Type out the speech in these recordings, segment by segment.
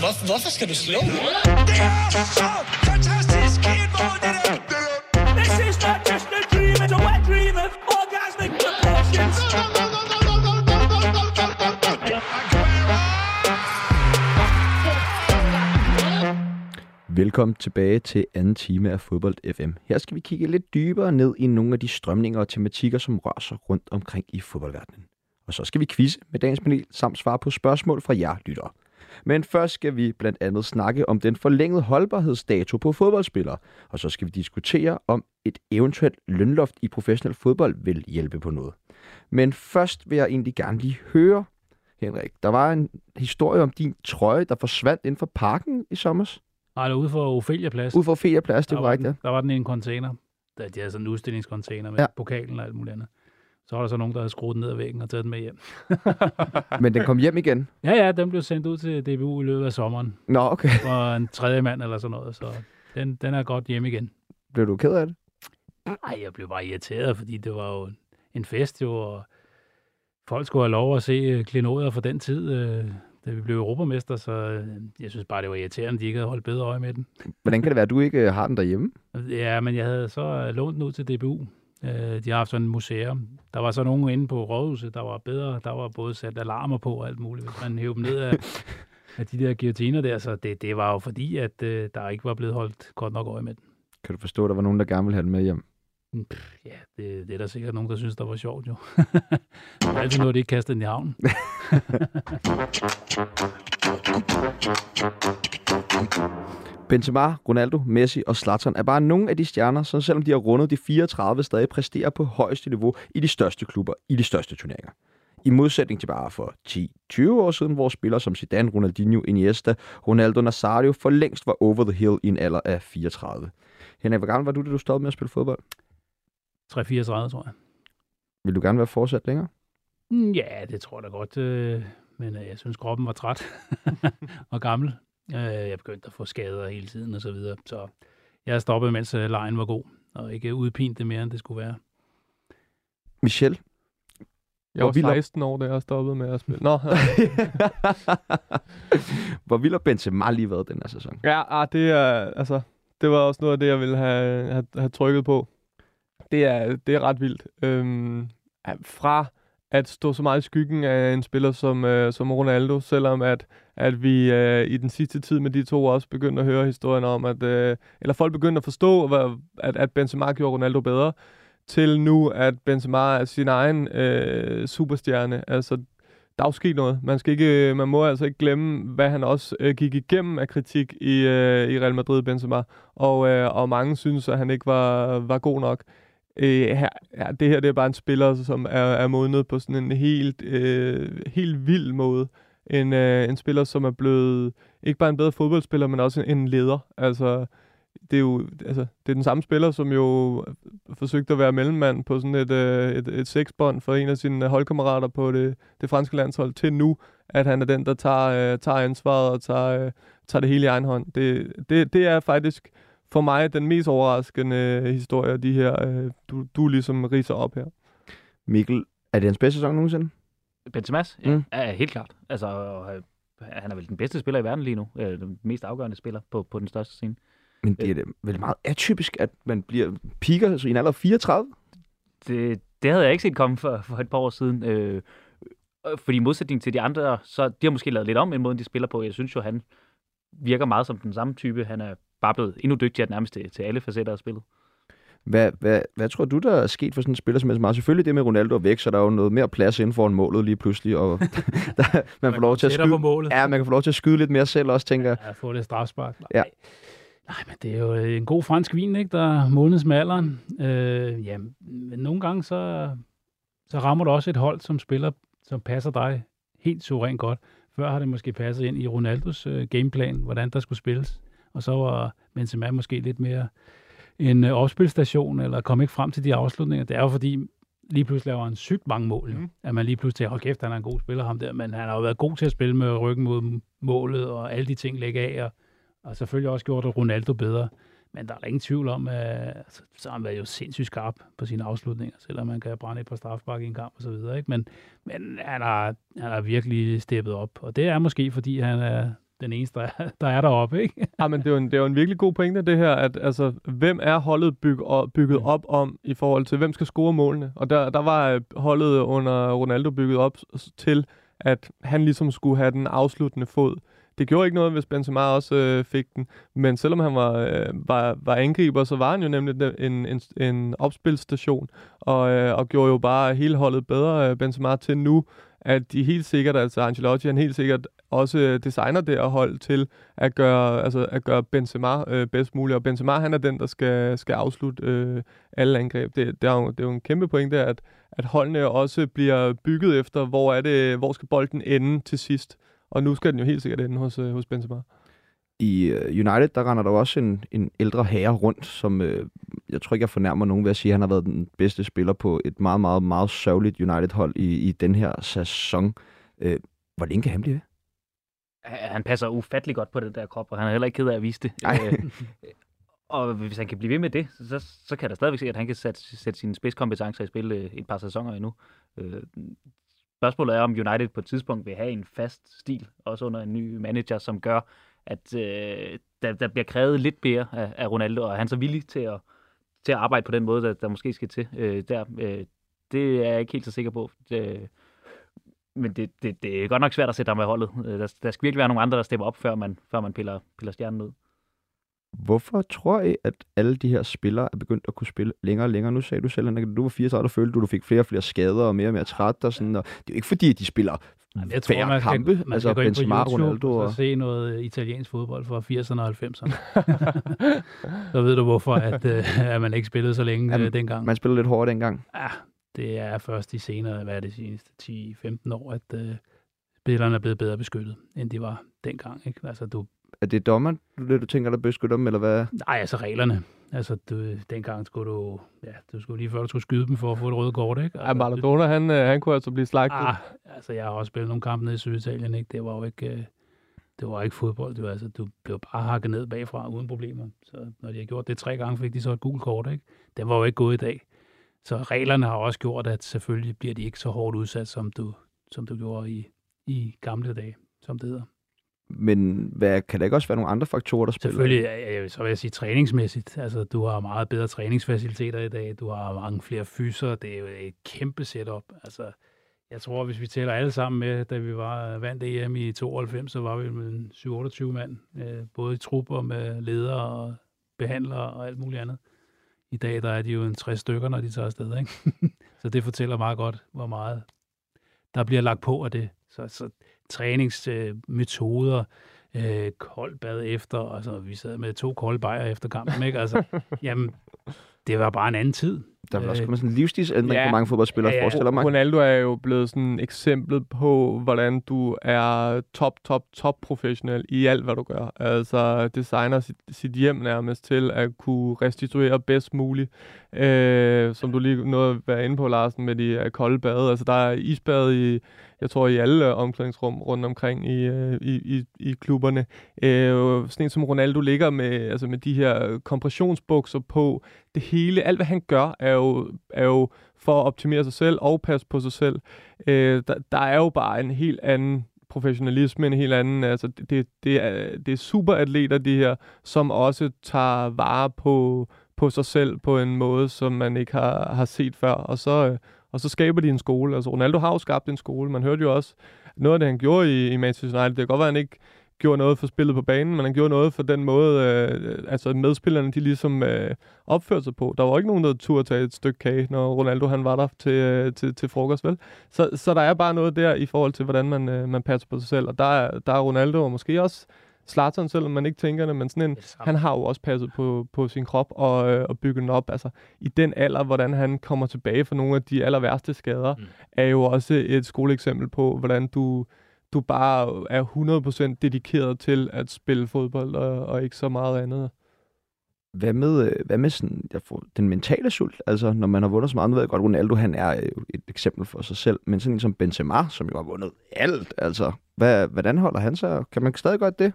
Hvor, hvorfor skal du slå? Det er så Velkommen tilbage til anden time af Fodbold FM. Her skal vi kigge lidt dybere ned i nogle af de strømninger og tematikker, som rører sig rundt omkring i fodboldverdenen. Og så skal vi quizze med dagens panel samt svare på spørgsmål fra jer lyttere. Men først skal vi blandt andet snakke om den forlængede holdbarhedsdato på fodboldspillere, og så skal vi diskutere, om et eventuelt lønloft i professionel fodbold vil hjælpe på noget. Men først vil jeg egentlig gerne lige høre, Henrik, der var en historie om din trøje, der forsvandt inden for parken i sommer. Nej, det er ude for Ophelia Plads. Ud for Ophelia Plads, det er var korrekt, ja. der var den i en container. Der, de havde sådan en udstillingscontainer med Ja. pokalen og alt muligt andet. Så var der så nogen, der havde skruet den ned ad væggen og taget den med hjem. Men den kom hjem igen. Ja, ja, den blev sendt ud til DBU i løbet af sommeren. Nå, okay. For en tredje mand eller sådan noget. Så den, den er godt hjem igen. Blev du ked af det? Nej, jeg blev bare irriteret, fordi det var jo en fest jo, og folk skulle have lov at se øh, klenoder for den tid, øh, da vi blev europamester, så øh, jeg synes bare, det var irriterende, at de ikke havde holdt bedre øje med den. Hvordan kan det være, at du ikke øh, har den derhjemme? Ja, men jeg havde så øh, lånt den ud til DBU. Øh, De har haft sådan en museum. Der var så nogen inde på rådhuset, der var bedre. Der var både sat alarmer på og alt muligt, hvis man hævde dem ned af, af de der guillotiner der. Så det, det var jo fordi, at øh, der ikke var blevet holdt godt nok øje med den. Kan du forstå, at der var nogen, der gerne ville have den med hjem? Pff, Ja, det, det er der sikkert nogen, der synes, der var sjovt jo. det er altid noget, de ikke kaster den i havnen. Benzema, Ronaldo, Messi og Zlatan er bare nogle af de stjerner, som selvom de har rundet de 34, stadig præsterer på højeste niveau i de største klubber i de største turneringer. I modsætning til bare for 10-20 år siden, hvor spillere som Zidane, Ronaldinho, Iniesta, Ronaldo Nazario for længst var over the hill i en alder af 34. Henrik, hvor gammel var du, da du stoppede med at spille fodbold? 3-34, tror jeg. Vil du gerne være fortsat længere? Mm, Ja, det tror jeg da godt. Øh, men øh, jeg synes, kroppen var træt og gammel. Øh, jeg begyndte at få skader hele tiden og så videre. Så jeg stoppede, mens øh, lejen var god, og ikke udpinte det mere, end det skulle være. Michel? Jeg var vild op- 16 år, da jeg stoppede med at spille. Nå, Hvor vild har Benzema lige været den her sæson? ja, ah, det er, altså, det var også noget af det, jeg ville have, have, have trykket på. Det er, det er ret vildt. Øhm, fra at stå så meget i skyggen af en spiller som, øh, som Ronaldo, selvom at, at vi øh, i den sidste tid med de to også begyndte at høre historien om, at, øh, eller folk begyndte at forstå, hvad, at, at Benzema gjorde Ronaldo bedre, til nu, at Benzema er sin egen øh, superstjerne. Altså, der er jo sket noget. Man, skal ikke, øh, man må altså ikke glemme, hvad han også øh, gik igennem af kritik i, øh, i Real Madrid, Benzema. Og, øh, og mange synes, at han ikke var, var god nok. Øh, her, ja, det her det er bare en spiller, altså, som er, er modnet på sådan en helt, øh, helt vild måde. En, øh, en spiller, som er blevet ikke bare en bedre fodboldspiller, men også en, en leder. Altså, det er jo altså, det er den samme spiller, som jo forsøgte at være mellemmand på sådan et, øh, et, et seksbånd for en af sine holdkammerater på det, det franske landshold, til nu, at han er den, der tager, øh, tager ansvaret og tager, øh, tager det hele i egen hånd. Det, det, det er faktisk for mig den mest overraskende historie, de her, øh, du, du ligesom riser op her. Mikkel, er det hans bedste sæson nogensinde? Benzema's? Ja, Mm. ja, helt klart. Altså, øh, han er vel den bedste spiller i verden lige nu. Øh, den mest afgørende spiller på, på den største scene. Men det er da vel meget atypisk, at man bliver piker så i en alder af 34? Det, det havde jeg ikke set komme for, for et par år siden. Øh, øh, fordi i modsætning til de andre, så de har måske lavet lidt om en måde, de spiller på. Jeg synes jo, han virker meget som den samme type. Han er bare blevet endnu dygtigere nærmest til, til alle facetter af spillet. Hvad, hvad, hvad tror du, der er sket for sådan en spiller som Benzema? Selvfølgelig det med Ronaldo er væk, så der er jo noget mere plads inden for en målet lige pludselig, og der, man får lov til at skyde, målet. ja, man kan få lov til at skyde lidt mere selv også, tænker jeg. Ja, få det strafspark. Nej. Ja. Nej, men det er jo en god fransk vin, ikke, der modnes med alderen. Øh, ja, men nogle gange så, så rammer du også et hold, som spiller, som passer dig helt suverænt godt. Før har det måske passet ind i Ronaldos øh, gameplan, hvordan der skulle spilles. Og så var Benzema måske lidt mere en øh, opspilstation, eller kom ikke frem til de afslutninger. Det er jo fordi, lige pludselig laver han sygt mange mål. Mm. At man lige pludselig hold kæft, han er en god spiller, ham der. Men han har jo været god til at spille med ryggen mod målet, og alle de ting lægge af, og, og selvfølgelig også gjort Ronaldo bedre. Men der er da ingen tvivl om, at altså, så har han været jo sindssygt skarp på sine afslutninger, selvom man kan brænde et par strafbakke i en kamp og så videre. Ikke? Men, men han, har, han har virkelig steppet op, og det er måske, fordi han er den eneste, der er, der er deroppe. Ikke? Ja, men det er, jo en, det er jo en virkelig god pointe, det her, at altså, hvem er holdet byg, og, bygget op om i forhold til, hvem skal score målene? Og der, der var øh, holdet under Ronaldo bygget op til, at han ligesom skulle have den afsluttende fod. Det gjorde ikke noget, hvis Benzema også øh, fik den, men selvom han var, øh, var, var angriber, så var han jo nemlig en, en, en opspilstation, og, øh, og gjorde jo bare hele holdet bedre, øh, Benzema, til nu, at de helt sikkert, altså Ancelotti, han helt sikkert også øh, designer det og hold til at gøre, altså at gøre Benzema øh, bedst muligt. Og Benzema, han er den, der skal, skal afslutte øh, alle angreb. Det, det, er jo, det er jo en kæmpe pointe, at, at holdene også bliver bygget efter, hvor er det, hvor skal bolden ende til sidst. Og nu skal den jo helt sikkert ende hos, øh, hos Benzema. I øh, United, der render der også en, en ældre herre rundt, som øh, jeg tror ikke, jeg fornærmer nogen ved at sige, at han har været den bedste spiller på et meget, meget, meget sørgeligt United-hold i, i den her sæson. Øh, hvor længe kan han blive ved? Han passer ufattelig godt på den der krop, og han er heller ikke ked af at vise det. Øh, og hvis han kan blive ved med det, så, så kan der stadigvæk se, at han kan sætte, sætte sine spidskompetencer i spil øh, et par sæsoner endnu. Øh, spørgsmålet er, om United på et tidspunkt vil have en fast stil, også under en ny manager, som gør, at øh, der, der bliver krævet lidt mere af, af Ronaldo, og er han så villig til at, til at arbejde på den måde, der, der måske skal til øh, der. Øh, det er jeg ikke helt så sikker på. Det, men det, det, det er godt nok svært at sætte ham med holdet. Øh, Der, der skal virkelig være nogle andre, der stepper op, før man, før man piller, piller stjernen ud. Hvorfor tror I, at alle de her spillere er begyndt at kunne spille længere og længere? Nu sagde du selv, at du var 34, og følte du, at du fik flere og flere skader og mere og mere træt. Og sådan, og det er jo ikke fordi, at de spiller Jamen, jeg tror, færre man kampe. skal, man altså skal gå ind på Benzema, YouTube Ronaldo og og... se noget italiensk fodbold fra 80'erne og 90'erne. så ved du, hvorfor at, øh, at man ikke spillede så længe Jamen, øh, dengang. Man spiller lidt hårdt dengang. Ja, det er først de senere, hvad er det, seneste 10-15 år, at øh, spillerne er blevet bedre beskyttet, end de var dengang. Ikke? Altså, du, Er det dommer, du, det, du tænker, der beskytter dem, eller hvad? nej, altså reglerne. Altså, du, dengang skulle du, ja, du skulle lige før, du skulle skyde dem for at få et røde kort, ikke? Ja, Altså, Maradona, han, øh, han kunne altså blive slagtet. Ah, altså, jeg har også spillet nogle kampe nede i Syditalien, ikke? Det var jo ikke, øh, det var ikke fodbold. Det var, altså, du blev bare hakket ned bagfra uden problemer. Så når de har gjort det tre gange, fik de så et gult kort, ikke? Det var jo ikke gået i dag. Så reglerne har også gjort, at selvfølgelig bliver de ikke så hårdt udsat, som du, som du gjorde i, i gamle dage, som det hedder. Men hvad, kan der ikke også være nogle andre faktorer, der spiller? Selvfølgelig, så vil jeg sige træningsmæssigt. Altså, du har meget bedre træningsfaciliteter i dag. Du har mange flere fyser. Det er jo et kæmpe setup. Altså, jeg tror, hvis vi tæller alle sammen med, da vi var vandt EM i 92, så var vi med en 7-28 mand. Øh, både i trupper med ledere og behandlere og alt muligt andet. I dag der er de jo en 60 stykker, når de tager afsted. Ikke? så det fortæller meget godt, hvor meget der bliver lagt på af det. Så, så træningsmetoder, øh, koldt bad efter, altså vi sad med to kolde bajer efter kampen, ikke? Altså, jamen, det var bare en anden tid. Der er vel også Øh, kommet sådan en livsstilsændring ja. for mange fodboldspillere, Ja, ja. forestiller mig. Ronaldo er jo blevet sådan et eksempel på, hvordan du er top, top, top professionel i alt, hvad du gør. Altså designer sit, sit hjem nærmest til at kunne restituere bedst muligt. Øh, som du lige nåede at være inde på, Larsen, med de øh, kolde bade. Altså der er isbad i, jeg tror, i alle omklædningsrum rundt omkring i, øh, i, i, i klubberne. Øh, sådan en som Ronaldo ligger med, altså med de her kompressionsbukser på. Det hele, alt hvad han gør, er jo, er jo for at optimere sig selv og passe på sig selv. Øh, der, der er jo bare en helt anden professionalisme, en helt anden, altså det, det, det, er, det er superatleter, de her, som også tager vare på, på sig selv på en måde, som man ikke har, har set før, og så, øh, og så skaber de en skole. Altså Ronaldo har jo skabt en skole, man hørte jo også noget af det, han gjorde i, i Manchester United, det kan godt være, at han ikke gjorde noget for spillet på banen, men han gjorde noget for den måde, øh, altså medspillerne, de ligesom øh, opførte sig på. Der var ikke nogen, der turde tage et stykke kage, når Ronaldo han var der til, øh, til, til frokost, vel? Så, så der er bare noget der i forhold til, hvordan man, øh, man passer på sig selv, og der er, der er Ronaldo, og måske også Zlatan, selvom man ikke tænker det, men sådan en, han har jo også passet på, på sin krop og, øh, og bygget den op. Altså, i den alder, hvordan han kommer tilbage fra nogle af de aller værste skader, mm. er jo også et skoleeksempel på, hvordan du, du bare er 100% dedikeret til at spille fodbold og, og ikke så meget andet. Hvad med, øh, hvad med sådan, jeg får, den mentale sult? Altså, når man har vundet så meget, nu ved jeg godt, Ronaldo han er jo et eksempel for sig selv, men sådan en som Benzema, som jo har vundet alt, altså, hvad, hvordan holder han sig? Kan man stadig godt det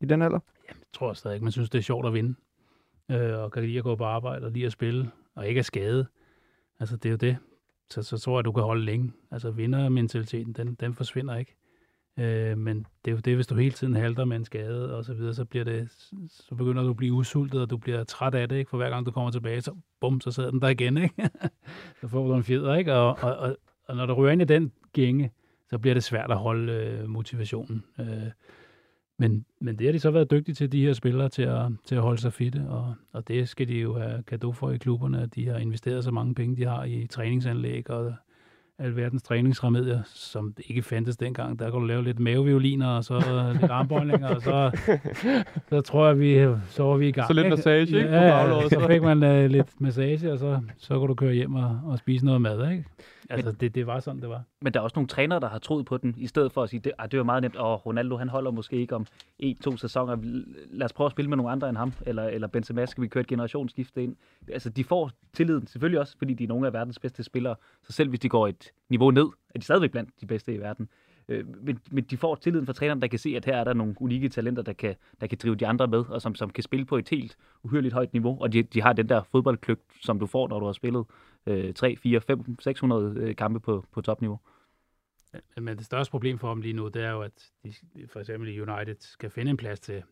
i den alder? Jeg tror stadig ikke, man synes, det er sjovt at vinde. øh, og kan lide at gå på arbejde og lide at spille, og ikke er skadet. Altså, det er jo det. Så, så tror jeg, du kan holde længe. Altså, vindermentaliteten, den, den forsvinder ikke. Øh, men det er jo det, hvis du hele tiden halter med en skade og så videre, så, bliver det, så begynder du at blive usultet, og du bliver træt af det, ikke? For hver gang du kommer tilbage, så bum, så sidder den der igen, ikke? så får du en fjeder, ikke? Og, og, og, og når du ryger ind i den gænge, så bliver det svært at holde øh, motivationen. Øh, men, men det har de så været dygtige til, de her spillere, til at, til at holde sig fitte, og, og det skal de jo have gave for i klubberne, at de har investeret så mange penge, de har i træningsanlæg og alverdens træningsremedier, som ikke fandtes dengang. Der kunne du lave lidt mavevioliner, og så lidt armbøjninger, og så, så tror jeg, vi, så var vi i gang. Så lidt massage, ikke? Ja, baglåret, så så. fik man uh, lidt massage, og så, så kunne du køre hjem og, og spise noget mad, ikke? Altså, det, det var sådan, det var. Men der er også nogle trænere, der har troet på den, i stedet for at sige, det, ah, det var meget nemt, og Ronaldo han holder måske ikke om en, to sæsoner. Lad os prøve at spille med nogle andre end ham, eller, eller Benzema, skal vi køre et generationsskifte ind. Altså, de får tilliden, selvfølgelig også, fordi de er nogle af verdens bedste spillere. Så selv hvis de går et niveau ned, er de stadigvæk blandt de bedste i verden. Øh, Men, men de får tilliden fra træneren, der kan se, at her er der nogle unikke talenter, der kan, der kan drive de andre med, og som, som kan spille på et helt uhyrligt højt niveau. Og de, de har den der fodboldkløgt, som du får, når du har spillet øh, 3, 4, 5, 600 øh, kampe på, på topniveau. Men det største problem for dem lige nu, det er jo, at de for eksempel i United skal finde en plads til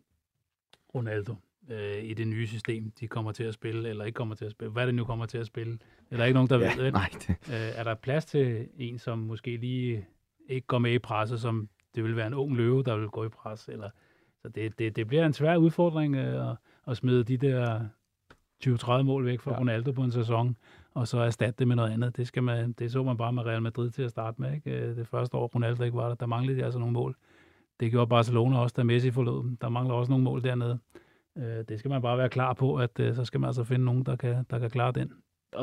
Ronaldo øh, i det nye system, de kommer til at spille, eller ikke kommer til at spille. Hvad det nu kommer til at spille. Er der ikke nogen, der Ja, ved. det, Øh, er der plads til en, som måske lige ikke går med i presset, som det vil være en ung løve, der vil gå i pres? Eller, så det, det, det bliver en svær udfordring øh, at, at smide de der 20-30 mål væk fra ja. Ja. Ronaldo på en sæson, og så erstatte det med noget andet. Det, skal man, det så man bare med Real Madrid til at starte med. Ikke? Øh, Det første år, Ronaldo ikke var der, der manglede de altså nogle mål. Det gjorde Barcelona også, da Messi forlod dem. Der mangler også nogle mål dernede. Øh, Det skal man bare være klar på, at øh, så skal man altså finde nogen, der kan, der kan klare den.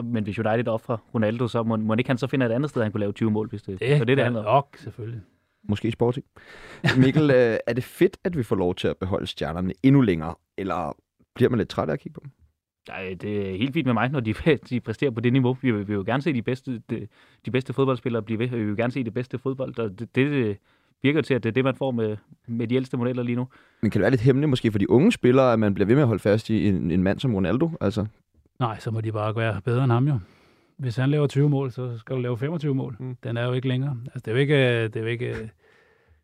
Men hvis United offrer Ronaldo, så må, må ikke han så finde et andet sted, han kunne lave 20 mål, hvis det, Det, det er det, det er handler om. nok, selvfølgelig. måske sporting. Mikkel, øh, er det fedt, at vi får lov til at beholde stjernerne endnu længere, eller bliver man lidt træt af at kigge på dem? Nej, det er helt fint med mig, når de, de præsterer på det niveau. Vi vil, vi vil jo gerne se de bedste, de, de bedste fodboldspillere blive ved, og vi vil gerne se det bedste fodbold. Og det, det, virker til, at det er det, man får med, med de ældste modeller lige nu. Men kan det være lidt hæmmende måske for de unge spillere, at man bliver ved med at holde fast i en, en mand som Ronaldo? Altså, Nej, så må de bare være bedre end ham jo. Hvis han laver 20 mål, så skal du lave 25 mål. Mm. Den er jo ikke længere. Altså, det er jo ikke, det er jo ikke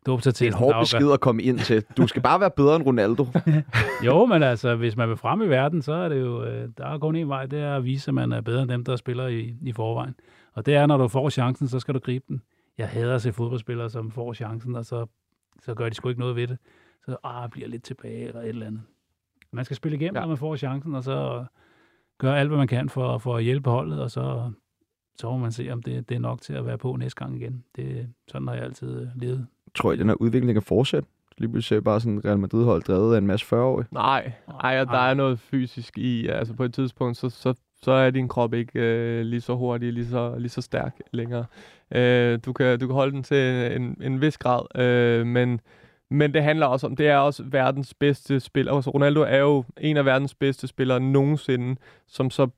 dåb til det er en hård besked at komme ind til. Du skal bare være bedre end Ronaldo. Jo, men altså, hvis man vil frem i verden, så er det jo, øh, der er kun en vej, det er at vise, at man er bedre end dem, der spiller i, i forvejen. Og det er, når du får chancen, så skal du gribe den. Jeg hader at se fodboldspillere, som får chancen, og så, så gør de sgu ikke noget ved det. Så ah, bliver lidt tilbage eller et eller andet. Man skal spille igennem, ja. når man får chancen, og så gøre alt, hvad man kan for, for at hjælpe holdet, og så, så må man se, om det, det er nok til at være på næste gang igen. Det, sådan har jeg altid øh, levet. Tror I, den her udvikling kan fortsætte? Lige pludselig bare sådan Real Madrid-hold drevet af en masse 40-årige. Nej, ej, og der er noget fysisk i, altså på et tidspunkt, så, så, så er din krop ikke øh, lige så hurtig, lige så, lige så stærk længere. Øh, du, kan, du kan holde den til en, en vis grad, øh, men, men det handler også om, det er også verdens bedste spiller. Altså Ronaldo er jo en af verdens bedste spillere nogensinde, som så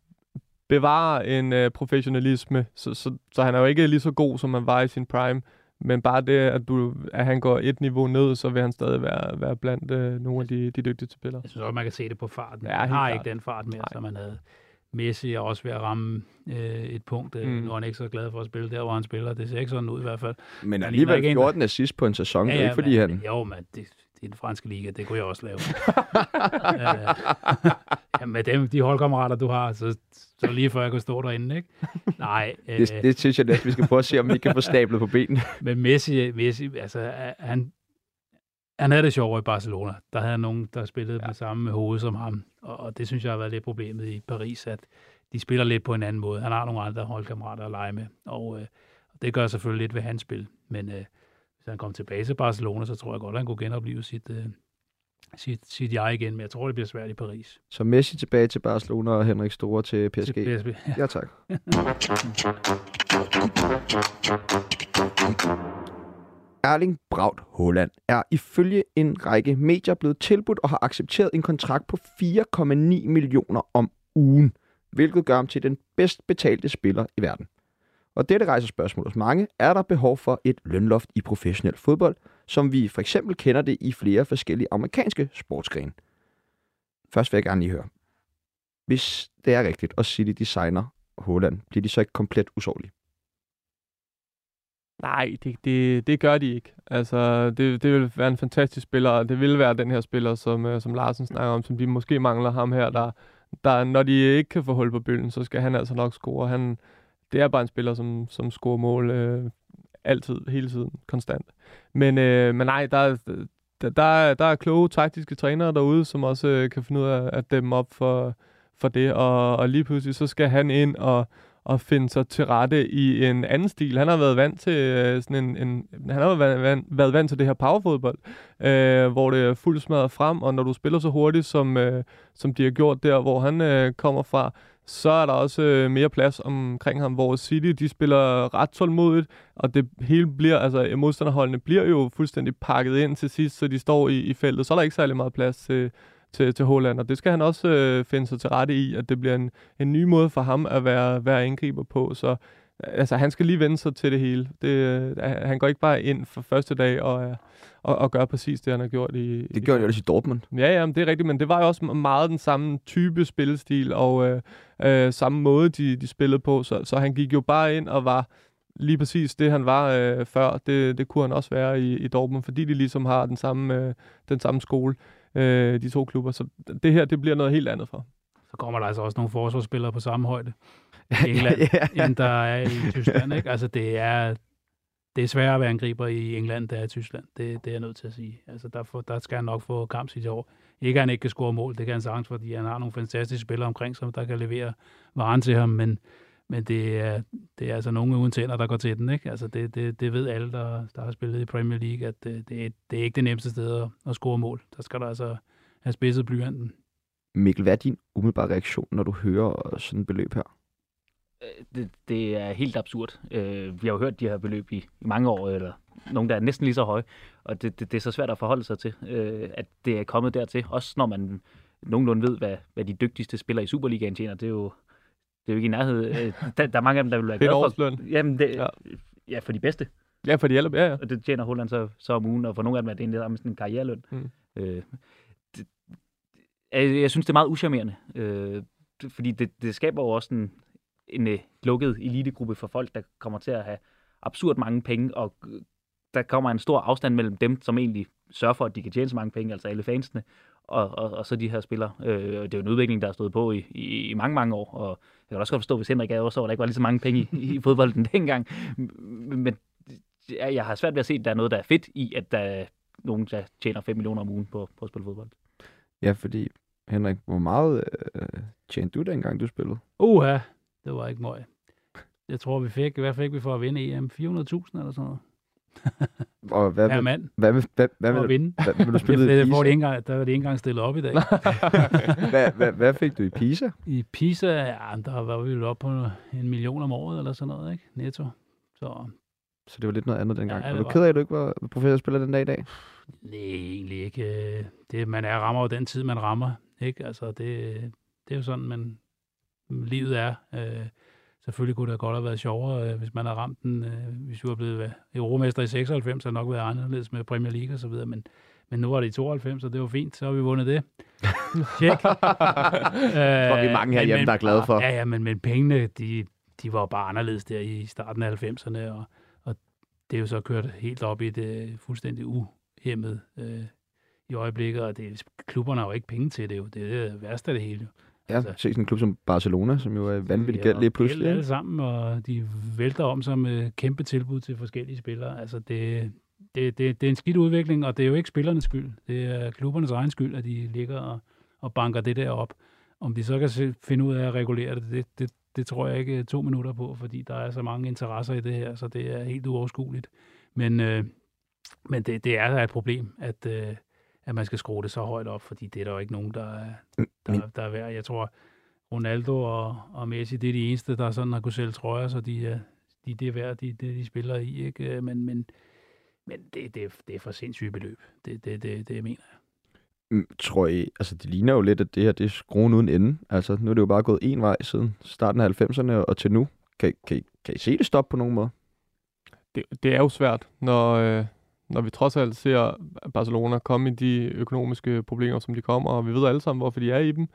bevarer en øh, professionalisme, så, så, så han er jo ikke lige så god, som han var i sin prime, men bare det, at, du, at han går et niveau ned, så vil han stadig være, være blandt øh, nogle af de, de dygtige spillere. Jeg synes også, man kan se det på farten. Ja, han har klart. ikke den fart mere, Nej. som han havde. Messi er også ved at ramme øh, et punkt. Øh, Mm. Nu er han ikke så glad for at spille der, hvor han spiller. Det ser ikke sådan ud i hvert fald. Men alligevel ikke en, 14 assist på en sæson. Ja, ja, ikke fordi men, han... Jo, men det, det er den franske liga. Det kunne jeg også lave. øh, ja, med dem, de holdkammerater, du har, så, så lige før jeg kunne stå derinde, ikke? Nej, øh, Det, det synes jeg næsten, vi skal prøve at se, om vi kan få stablet på benene. Men Messi, Messi altså, han, han havde det sjovere i Barcelona. Der havde nogen, der spillede ja. med samme hoved som ham. Og, det synes jeg har været lidt problemet i Paris, at de spiller lidt på en anden måde. Han har nogle andre holdkammerater at lege med. Og øh, det gør selvfølgelig lidt ved hans spil. Men øh, hvis han kommer tilbage til Barcelona, så tror jeg godt, at han kunne genopleve sit, øh, sit, sit jeg igen. Men jeg tror, det bliver svært i Paris. Så Messi tilbage til Barcelona og Henrik Store til PSG. Til PSV. Ja. Ja, tak. Erling Braut Haaland er ifølge en række medier blevet tilbudt og har accepteret en kontrakt på 4,9 millioner om ugen, hvilket gør ham til den bedst betalte spiller i verden. Og dette rejser spørgsmål hos mange. Er der behov for et lønloft i professionel fodbold, som vi for eksempel kender det i flere forskellige amerikanske sportsgrene? Først vil jeg gerne lige høre. hvis det er rigtigt, og City designer Holland, bliver de så ikke komplet usårlige? Nej, det, det, det gør de ikke. Altså, det, det vil være en fantastisk spiller, og det vil være den her spiller, som, øh, som Larsen snakker om, som de måske mangler ham her, der, der, når de ikke kan få hul på bølgen, så skal han altså nok score. Han, det er bare en spiller, som, som scorer mål øh, altid, hele tiden, konstant. Men, øh, men nej, der, der, der, er, der er kloge taktiske trænere derude, som også øh, kan finde ud af at dæmme op for, for det, og, og lige pludselig så skal han ind og at finde sig til rette i en anden stil. Han har været vant til øh, sådan en, en han har været vant, været vant til det her powerfodbold, øh, hvor det er fuldt smadret frem, og når du spiller så hurtigt, som, øh, som de har gjort der, hvor han øh, kommer fra, så er der også øh, mere plads omkring ham, hvor City, de spiller ret tålmodigt, og det hele bliver, altså modstanderholdene bliver jo fuldstændig pakket ind til sidst, så de står i, i feltet, så er der ikke særlig meget plads til, til, til Holland, og det skal han også øh, finde sig til rette i, at det bliver en, en ny måde for ham at være, være angriber på, så altså, han skal lige vende sig til det hele. Det, øh, han går ikke bare ind for første dag og, og, og gør præcis det, han har gjort i... Det gjorde han jo også i Dortmund. Ja, ja, det er rigtigt, men det var jo også meget den samme type spillestil og øh, øh, samme måde, de, de spillede på, så, så han gik jo bare ind og var lige præcis det, han var øh, før. Det, det kunne han også være i, i Dortmund, fordi de ligesom har den samme, øh, den samme skole øh, de to klubber. Så det her, det bliver noget helt andet for. Så kommer der altså også nogle forsvarsspillere på samme højde i England, ja. end der er i Tyskland. Ikke? Altså, det er, det er sværere at være angriber i England, der er i Tyskland. Det, det er jeg nødt til at sige. Altså, der, får, der skal han nok få kamp sit år. Ikke at han ikke kan score mål, det kan han sagtens, fordi han har nogle fantastiske spillere omkring sig, der kan levere varen til ham, men, men det er, det er altså nogen uden tænder, der går til den. Ikke? Altså det, det, det ved alle, der, der har spillet i Premier League, at det, det, er, det er ikke det nemmeste sted at, at score mål. Der skal der altså have spidset blyanten. Mikkel, hvad er din umiddelbare reaktion, når du hører sådan et beløb her? Øh, det, det er helt absurd. Øh, vi har jo hørt de her beløb i, i mange år, eller nogle, der er næsten lige så høje, og det, det, det er så svært at forholde sig til, øh, at det er kommet dertil. Også når man nogenlunde ved, hvad, hvad de dygtigste spillere i Superligaen tjener. Det er jo det er jo ikke i nærhed. Øh, der, der er mange af dem, der vil være glade for. Jamen, det, ja. ja, for de bedste. Ja, for de alle, ja, ja. Og det tjener Holland så, så om ugen, og for nogle af dem er det egentlig sådan en karriereløn. Mm. Øh, det, jeg, jeg synes, det er meget uschammerende, øh, fordi det, det skaber jo også en, en uh, lukket elitegruppe for folk, der kommer til at have absurd mange penge, og der kommer en stor afstand mellem dem, som egentlig sørger for, at de kan tjene så mange penge, altså alle fansene, og, og, og så de her spillere. Øh, det er jo en udvikling, der er stået på i, i, i mange, mange år, og jeg kan også godt forstå, hvis Henrik er også, at der ikke var lige så mange penge i, i fodbolden dengang. Men jeg har svært ved at se, at der er noget, der er fedt i, at der er nogen, der tjener 5 millioner om ugen på, på at spille fodbold. Ja, fordi Henrik, hvor meget øh, tjente du dengang, du spillede? Uha, det var ikke meget. Jeg tror, vi fik, hvad fik vi for at vinde EM? 400.000 eller sådan noget. Og hvad, per mand. Hvad, hvad, hvad, hvad, hvad, vinde. Hvad, hvad, du spille det, det, det engang, der var det ikke engang stillet op i dag. hvad, hvad, hvad fik du i Pisa? I Pisa, ja, der var vi jo op på en million om året eller sådan noget, ikke? Netto. Så, så det var lidt noget andet dengang. Ja, er du var... ked af, at du ikke var professionel spiller den dag i dag? Nej, egentlig ikke. Det, man er rammer jo den tid, man rammer. Ikke? Altså, det, det er jo sådan, man, livet er. Øh, selvfølgelig kunne det godt have været sjovere, øh, hvis man havde ramt den. Øh, hvis vi var blevet euromester i 96, så nok været anderledes med Premier League og så videre, men, men nu var det i 92, så det var fint, så har vi vundet det. Tjek. øh, vi mange herhjemme, der er glade for. Ja, ja, men, men pengene, de, de var bare anderledes der i starten af 90'erne, og, og det er jo så kørt helt op i det fuldstændig uhemmet øh, i øjeblikket, og det, klubberne har jo ikke penge til det jo. Det er det værste af det hele. Ja, altså, se sådan en klub som Barcelona, som jo er vanvittigt galt lige pludselig. alle sammen, og de vælter om sig med kæmpe tilbud til forskellige spillere. Altså, det, det, det, det er en skidt udvikling, og det er jo ikke spillernes skyld. Det er klubbernes egen skyld, at de ligger og, og banker det der op. Om de så kan se, finde ud af at regulere det, det, det, det tror jeg ikke to minutter på, fordi der er så mange interesser i det her, så det er helt uoverskueligt. Men, øh, men det, det er da et problem, at, øh, at man skal skrue det så højt op, fordi det er der jo ikke nogen, der er, der, der er værd. Jeg tror, Ronaldo og, og Messi, det er de eneste, der sådan har kunne sælge trøjer, så de, de, det er værd, de, det de spiller i. Ikke? Men, men, men det, det, det er for sindssygt beløb. Det, det, det, det mener jeg. Mm, tror I, altså det ligner jo lidt, at det her det er skruen uden ende. Altså nu er det jo bare gået en vej siden starten af 90'erne og til nu. Kan, kan, I, kan I se det stoppe på nogen måde? Det, det er jo svært, når, øh, når vi trods alt ser Barcelona komme i de økonomiske problemer, som de kommer, og vi ved alle sammen, hvorfor de er i dem.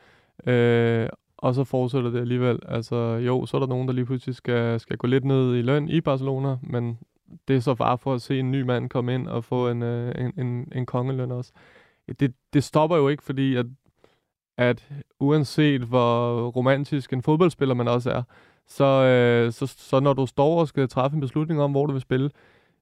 Øh, og så fortsætter det alligevel. Altså jo, så er der nogen, der lige pludselig skal, skal gå lidt ned i løn i Barcelona, men det er så bare for at se en ny mand komme ind og få en, øh, en, en, en kongeløn også. Det, det stopper jo ikke, fordi at, at uanset hvor romantisk en fodboldspiller man også er, så, øh, så, så når du står og skal træffe en beslutning om, hvor du vil spille,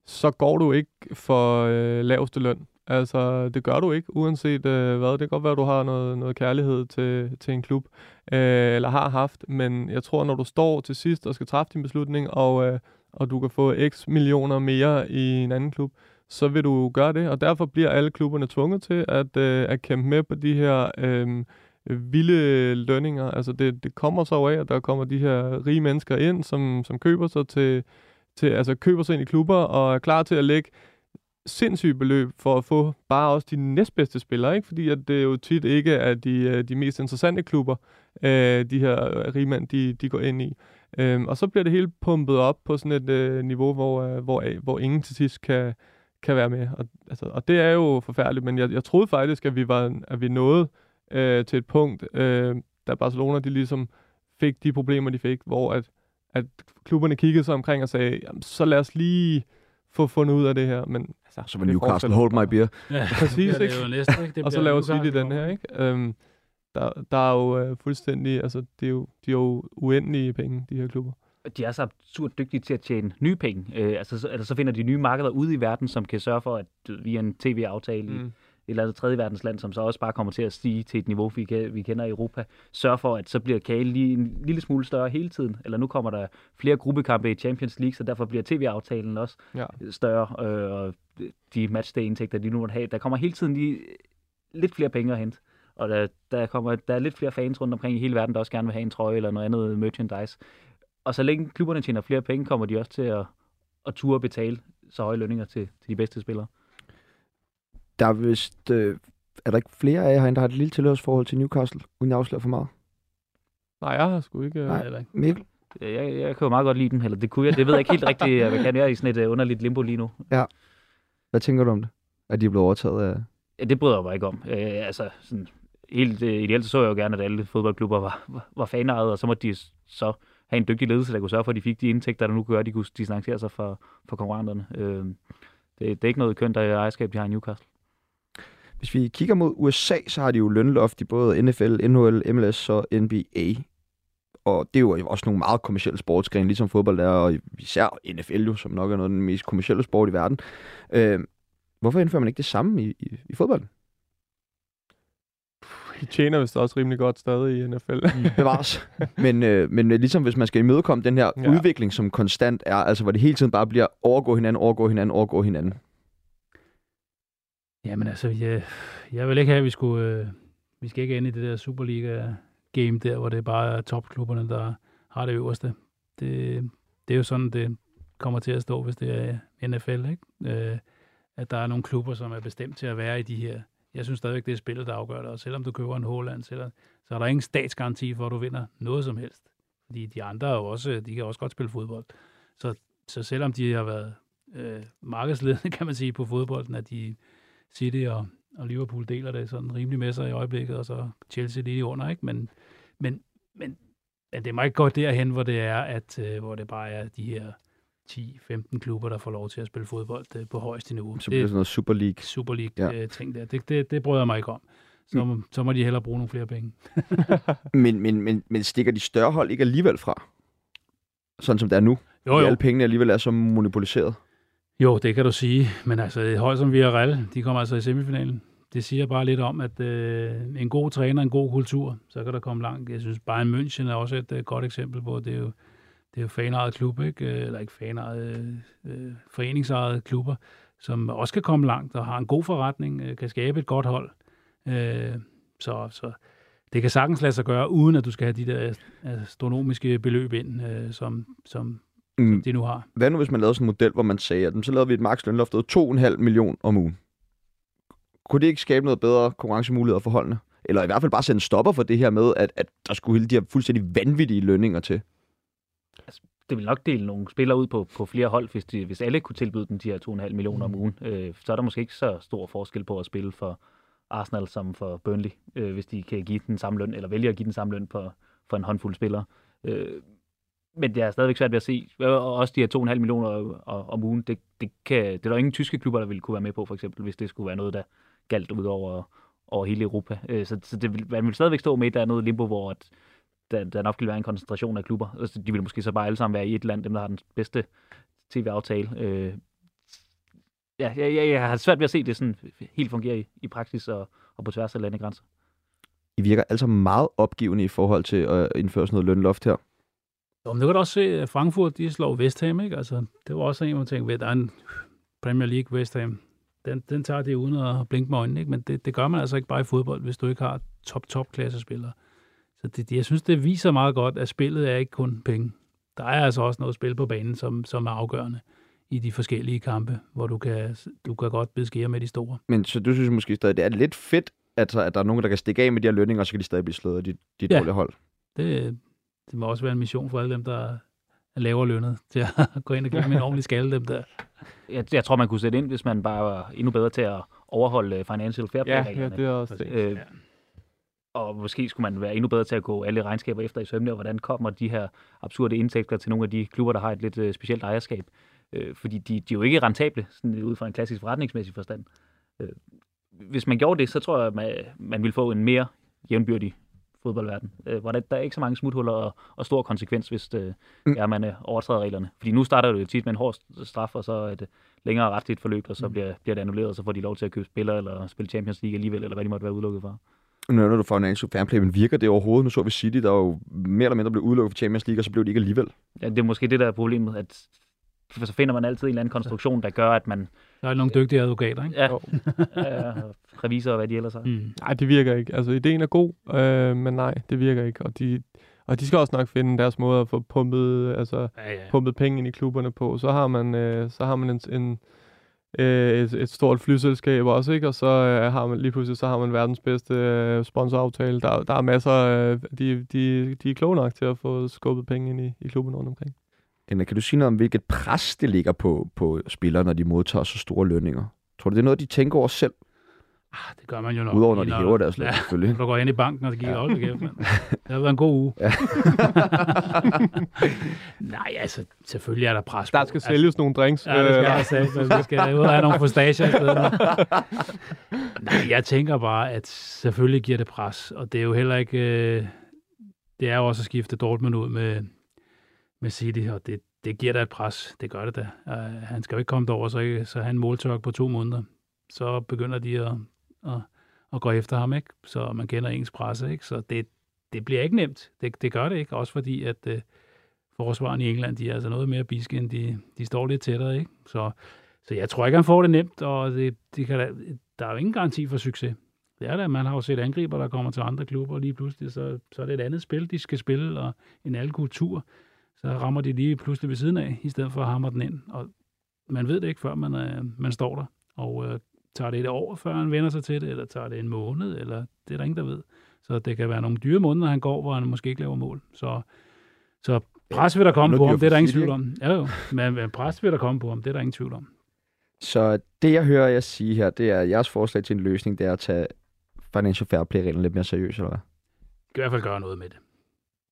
så går du ikke for øh, laveste løn. Altså, det gør du ikke, uanset øh, hvad. Det kan godt være, at du har noget, noget kærlighed til, til en klub, øh, eller har haft, men jeg tror, når du står til sidst og skal træffe din beslutning, og, øh, og du kan få x millioner mere i en anden klub, så vil du gøre det, og derfor bliver alle klubberne tvunget til at, øh, at kæmpe med på de her øh, vilde lønninger. Altså, det, det kommer så af, at der kommer de her rige mennesker ind, som, som køber sig til, til, altså køber sig ind i klubber og er klar til at lægge sindssyge beløb for at få bare også de næstbedste spillere, ikke? fordi at det jo tit ikke er de, øh, de mest interessante klubber, øh, de her øh, rigmænd, de, de går ind i. Øhm, og så bliver det hele pumpet op på sådan et øh, niveau, hvor, øh, hvor, øh, hvor ingen til sidst kan, kan være med. Og, altså, og det er jo forfærdeligt, men jeg, jeg troede faktisk, at vi, var, at vi nåede øh, til et punkt, øh, da Barcelona de ligesom fik de problemer, de fik, hvor at, at klubberne kiggede sig omkring og sagde, jamen, så lad os lige få fundet ud af det her. Men, altså, Så var Newcastle, hold my beer. Ja, Præcis, det ikke? jo næsten, ikke? Det og så laver City den her, ikke? Øhm, der, der er jo øh, fuldstændig, altså, det er jo, de er jo uendelige penge, de her klubber. de er så absurd dygtige til at tjene nye penge. Øh, altså, så, altså, så finder de nye markeder ude i verden, som kan sørge for, at via en tv-aftale mm. Eller andet tredje verdensland, som så også bare kommer til at stige til et niveau, vi, kan, vi kender i Europa, sørge for, at så bliver kagen lige en lille smule større hele tiden. Eller nu kommer der flere gruppekampe i Champions League, så derfor bliver tv-aftalen også Ja. større, øh, og de matchday-indtægter, de nu måtte have. Der kommer hele tiden lige lidt flere penge at hente. Og der, der, kommer, der er lidt flere fans rundt omkring i hele verden, der også gerne vil have en trøje eller noget andet merchandise. Og så længe klubberne tjener flere penge, kommer de også til at, at ture betale så høje lønninger til, til de bedste spillere. Der er vist... Øh, er der ikke flere af jer herinde, der har et lille tilhørsforhold til Newcastle, uden at afsløre for meget? Nej, jeg har sgu ikke... Øh, Nej. Eller ikke? Mikkel? Jeg, jeg kan jo meget godt lide dem, eller det kunne jeg. Det ved jeg ikke helt rigtigt, hvad kan jeg er i sådan et uh, underligt limbo lige nu. Hvad tænker du om det? At de er blevet overtaget af... Ja, det bryder jeg mig ikke om. Øh, altså, sådan, helt øh, ideelt så, så jeg jo gerne, at alle fodboldklubber var, var, var fanejet, og så måtte de så have en dygtig ledelse, der kunne sørge for, at de fik de indtægter, der nu gør, at de kunne distancere sig fra, fra konkurrenterne. Øh, det, det er ikke noget kønt af ejerskab, de har i Newcastle. Hvis vi kigger mod USA, så har de jo lønloft i både NFL, NHL, MLS og NBA. Og det er jo også nogle meget kommersielle sportsgrene, ligesom fodbold er, og især NFL jo, som nok er noget af den mest kommersielle sport i verden. Øh, hvorfor indfører man ikke det samme i, i, i fodbold? De tjener vist også rimelig godt stadig i NFL. Bevares. men, øh, men øh, ligesom hvis man skal imødekomme den her ja. udvikling, som konstant er, altså hvor det hele tiden bare bliver overgå hinanden, overgå hinanden, overgå hinanden. Jamen altså, jeg, jeg vil ikke have, at vi skulle... Øh, vi skal ikke ende i det der Superliga-game der, hvor det er bare topklubberne, der har det øverste. Det, det er jo sådan, det kommer til at stå, hvis det er NFL, ikke? Øh, at der er nogle klubber, som er bestemt til at være i de her... Jeg synes stadigvæk, det er spillet, der afgør det, og selvom du køber en Håland, så er der ingen statsgaranti for, at du vinder noget som helst. Fordi de andre er jo også, de kan også godt spille fodbold. Så, så selvom de har været øh, markedsledende, kan man sige, på fodbolden, at de City og, og Liverpool deler det sådan rimelig med sig i øjeblikket, og så Chelsea lige under, ikke? Men, men, men, men det må ikke gå derhen, hvor det er, at øh, hvor det bare er de her 10-15 klubber, der får lov til at spille fodbold øh, på højeste niveau. Så bliver det sådan noget Super League. Super Ja. League-ting der. Det, det, det bryder jeg mig ikke om. Så, mm. så må de hellere bruge nogle flere penge. Men, men, men, men stikker de større hold ikke alligevel fra? Sådan som det er nu. Jo, jo. Alle pengene alligevel er så monopoliseret. Jo, det kan du sige. Men altså, et hold som Villarreal, de kommer altså i semifinalen. Det siger bare lidt om, at øh, en god træner, en god kultur, så kan der komme langt. Jeg synes, Bayern München er også et øh, godt eksempel på, det er jo, det er jo fanejet klub, ikke? Øh, eller ikke fanejet, øh, øh, foreningsejede klubber, som også kan komme langt og har en god forretning, øh, kan skabe et godt hold. Øh, så, så det kan sagtens lade sig gøre, uden at du skal have de der øh, astronomiske beløb ind, øh, som, som Mm. de nu har. Hvad nu, hvis man lavede sådan en model, hvor man sagde, at så lavede vi et maks lønloft på 2,5 million om ugen? Kunne det ikke skabe noget bedre konkurrencemuligheder for holdene? Eller i hvert fald bare sætte en stopper for det her med, at, at der skulle hele de her fuldstændig vanvittige lønninger til? det vil nok dele nogle spillere ud på, på flere hold, hvis, de, hvis alle kunne tilbyde dem de her 2,5 millioner om ugen. Øh, så er der måske ikke så stor forskel på at spille for Arsenal som for Burnley, øh, hvis de kan give den samme løn, eller vælge at give den samme løn på, for en håndfuld spillere. Øh, men det er stadigvæk svært ved at se. Og også de her 2,5 millioner om ugen, det, det, kan, det er der ingen tyske klubber, der ville kunne være med på, for eksempel, hvis det skulle være noget, der galt ud over, over hele Europa. Øh, så, så det vil, man vil stadigvæk stå med, at der er noget limbo, hvor at der, der nok vil være en koncentration af klubber. Altså, de vil måske så bare alle sammen være i et land, dem der har den bedste tv-aftale. Øh, ja, jeg, jeg, jeg har svært ved at se det sådan helt fungere i, i praksis og, og på tværs af landegrænser. I virker altså meget opgivende i forhold til at indføre sådan noget lønloft her. Jo, men du kan da også se, at Frankfurt, de slår West Ham, ikke? Altså, det var også en, man tænkte, ved, der er en Premier League West Ham. Den, den tager det uden at blinke med øjnene, ikke? Men det, det gør man altså ikke bare i fodbold, hvis du ikke har top-top-klassespillere. Så det, jeg synes, det viser meget godt, at spillet er ikke kun penge. Der er altså også noget spil på banen, som, som er afgørende i de forskellige kampe, hvor du kan, du kan godt beskære med de store. Men så du synes måske stadig, det er lidt fedt, at, at der er nogen, der kan stikke af med de her lønninger, og så kan de stadig blive slået af de, de Ja. dårlige hold. Det, det må også være en mission for alle dem, der er lavere lønnet, til at gå ind og give dem en ordentlig skalle, dem der. Jeg, jeg tror, man kunne sætte ind, hvis man bare var endnu bedre til at overholde øh, financial fair play Ja, ja, det er også det. Øh, og måske skulle man være endnu bedre til at gå alle regnskaber efter i sømne, og hvordan kommer de her absurde indtægter til nogle af de klubber, der har et lidt øh, specielt ejerskab. Øh, fordi de, de er jo ikke rentable, sådan ud fra en klassisk forretningsmæssig forstand. Øh, hvis man gjorde det, så tror jeg, at man, man ville få en mere jævnbyrdig fodboldverden, øh, hvor der, der er ikke så mange smuthuller og, og stor konsekvens, hvis det, Mm. er, man øh, overtræder reglerne. Fordi nu starter det jo tit med en hård straf, og så et øh, længere retligt forløb, og så Mm. bliver, bliver det annulleret, og så får de lov til at købe spillere eller spille Champions League alligevel, eller hvad de måtte være udelukket for. Nu nævner du financial fair play, men virker det overhovedet? Nu så vi City, der jo mere eller mindre blev udelukket fra Champions League, og så blev de ikke alligevel. Ja, det er måske det, der er problemet, at så finder man altid en eller anden konstruktion, der gør, at man Der er nogle dygtige advokater, ikke? ja, øh, revisorer, hvad de ellers har. Mm. Nej, det virker ikke. Altså, ideen er god, øh, men nej, det virker ikke. Og de, og de skal også nok finde deres måde at få pumpet, altså, Ja, ja. pumpet penge ind i klubberne på. Så har man, øh, så har man en, en, øh, et, et stort flyselskab også, ikke? Og så øh, har man lige pludselig så har man verdens bedste øh, sponsoraftale. Der, der er masser af, de, de, de er kloge nok til at få skubbet penge ind i, i klubberne rundt omkring. Eller kan du sige noget om, hvilket pres det ligger på, på spillere, når de modtager så store lønninger? Tror du, det er noget, de tænker over selv? Ah, det gør man jo nok. Udover når de hæver deres løn, Ja, selvfølgelig. når du går ind i banken, og det gik ja. også kæft, mand. Det har været en god uge. Ja. Nej, altså, selvfølgelig er der pres Der på. skal sælges nogle drinks. Altså, ja, det skal øh, jeg sige. Vi skal ud og have nogle fostager i stedet. Nej, jeg tænker bare, at selvfølgelig giver det pres, og det er jo heller ikke... Øh, det er jo også at skifte Dortmund ud med, med City, og det, det giver da et pres. Det gør det da. Uh, han skal jo ikke komme derover, så, ikke, så han måltørk på to måneder. Så begynder de at, at, at gå efter ham, ikke? Så man kender engelsk presse, ikke? Så det, det bliver ikke nemt. Det, det gør det ikke, også fordi, at uh, forsvaren i England, de er altså noget mere biske, end de, de står lidt tættere, ikke? Så, så jeg tror ikke, han får det nemt, og det, det kan da, der er jo ingen garanti for succes. Det er det, man har jo set angriber, der kommer til andre klubber, og lige pludselig, så, så er det et andet spil, de skal spille, og en anden kultur. Så rammer de lige pludselig ved siden af, i stedet for at hamre den ind. Og man ved det ikke, før man, øh, man står der. Og øh, tager det et år, før han vender sig til det, eller tager det en måned, eller det er der ingen, der ved. Så det kan være nogle dyre måneder, han går, hvor han måske ikke laver mål. Så, så pres vil der komme Noget på ham, det er der ingen tvivl om. Ja, jo, men, men pres vil der komme på ham, det er der ingen tvivl om. Så det, jeg hører jer sige her, det er, at jeres forslag til en løsning, det er at tage financial fair play-reglerne lidt mere seriøst, eller hvad? I hvert fald gøre noget med det.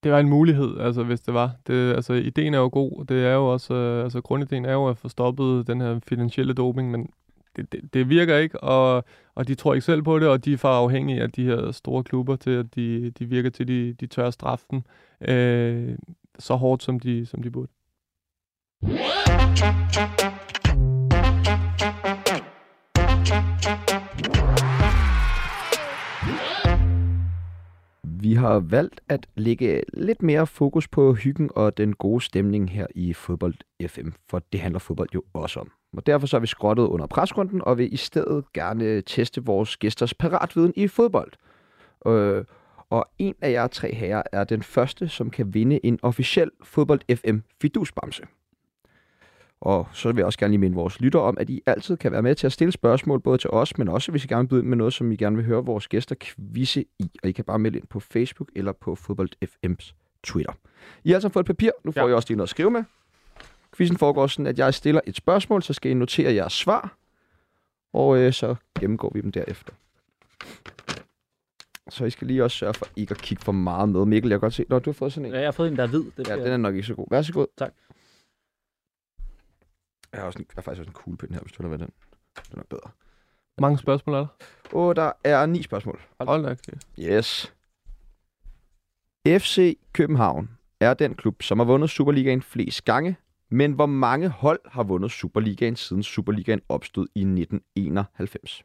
Det var en mulighed, altså hvis det var. Det, altså, ideen er jo god. Det er jo også, øh, altså grundideen er jo at få stoppet den her finansielle doping, men det, det, det virker ikke, og, og de tror ikke selv på det, og de er for afhængige af de her store klubber til, at de, de virker til, de, de tør straffen øh, så hårdt, som de, som de burde. Vi har valgt at lægge lidt mere fokus på hyggen og den gode stemning her i Fodbold FM, for det handler fodbold jo også om. Og derfor så har vi skrottet under presrunden, og vil i stedet gerne teste vores gæsters paratviden i fodbold. Øh, og en af jer tre herrer er den første, som kan vinde en officiel Fodbold FM fidusbamse. Og så vil jeg også gerne lige minde vores lytter om, at I altid kan være med til at stille spørgsmål, både til os, men også hvis I gerne vil byde med noget, som I gerne vil høre vores gæster quizze i. Og I kan bare melde ind på Facebook eller på Fodbold FM's Twitter. I har altså fået et papir. Nu får Ja. I også lige noget at skrive med. Quizzen foregår sådan, at jeg stiller et spørgsmål, så skal I notere jeres svar. Og øh, så gennemgår vi dem derefter. Så I skal lige også sørge for ikke at kigge for meget med. Mikkel, jeg kan godt se, når du har fået sådan en. Ja, jeg har fået en, der er hvid. Det Ja, den er nok ikke så god. Vær så god. Tak. Jeg har, også en, jeg har faktisk også en kuglepen her, hvis du vil have den. Det er nok bedre. Mange spørgsmål er der. Og der er ni spørgsmål. Hold da kæft. Yes. FC København er den klub, som har vundet Superligaen flest gange, men hvor mange hold har vundet Superligaen siden Superligaen opstod i 1991?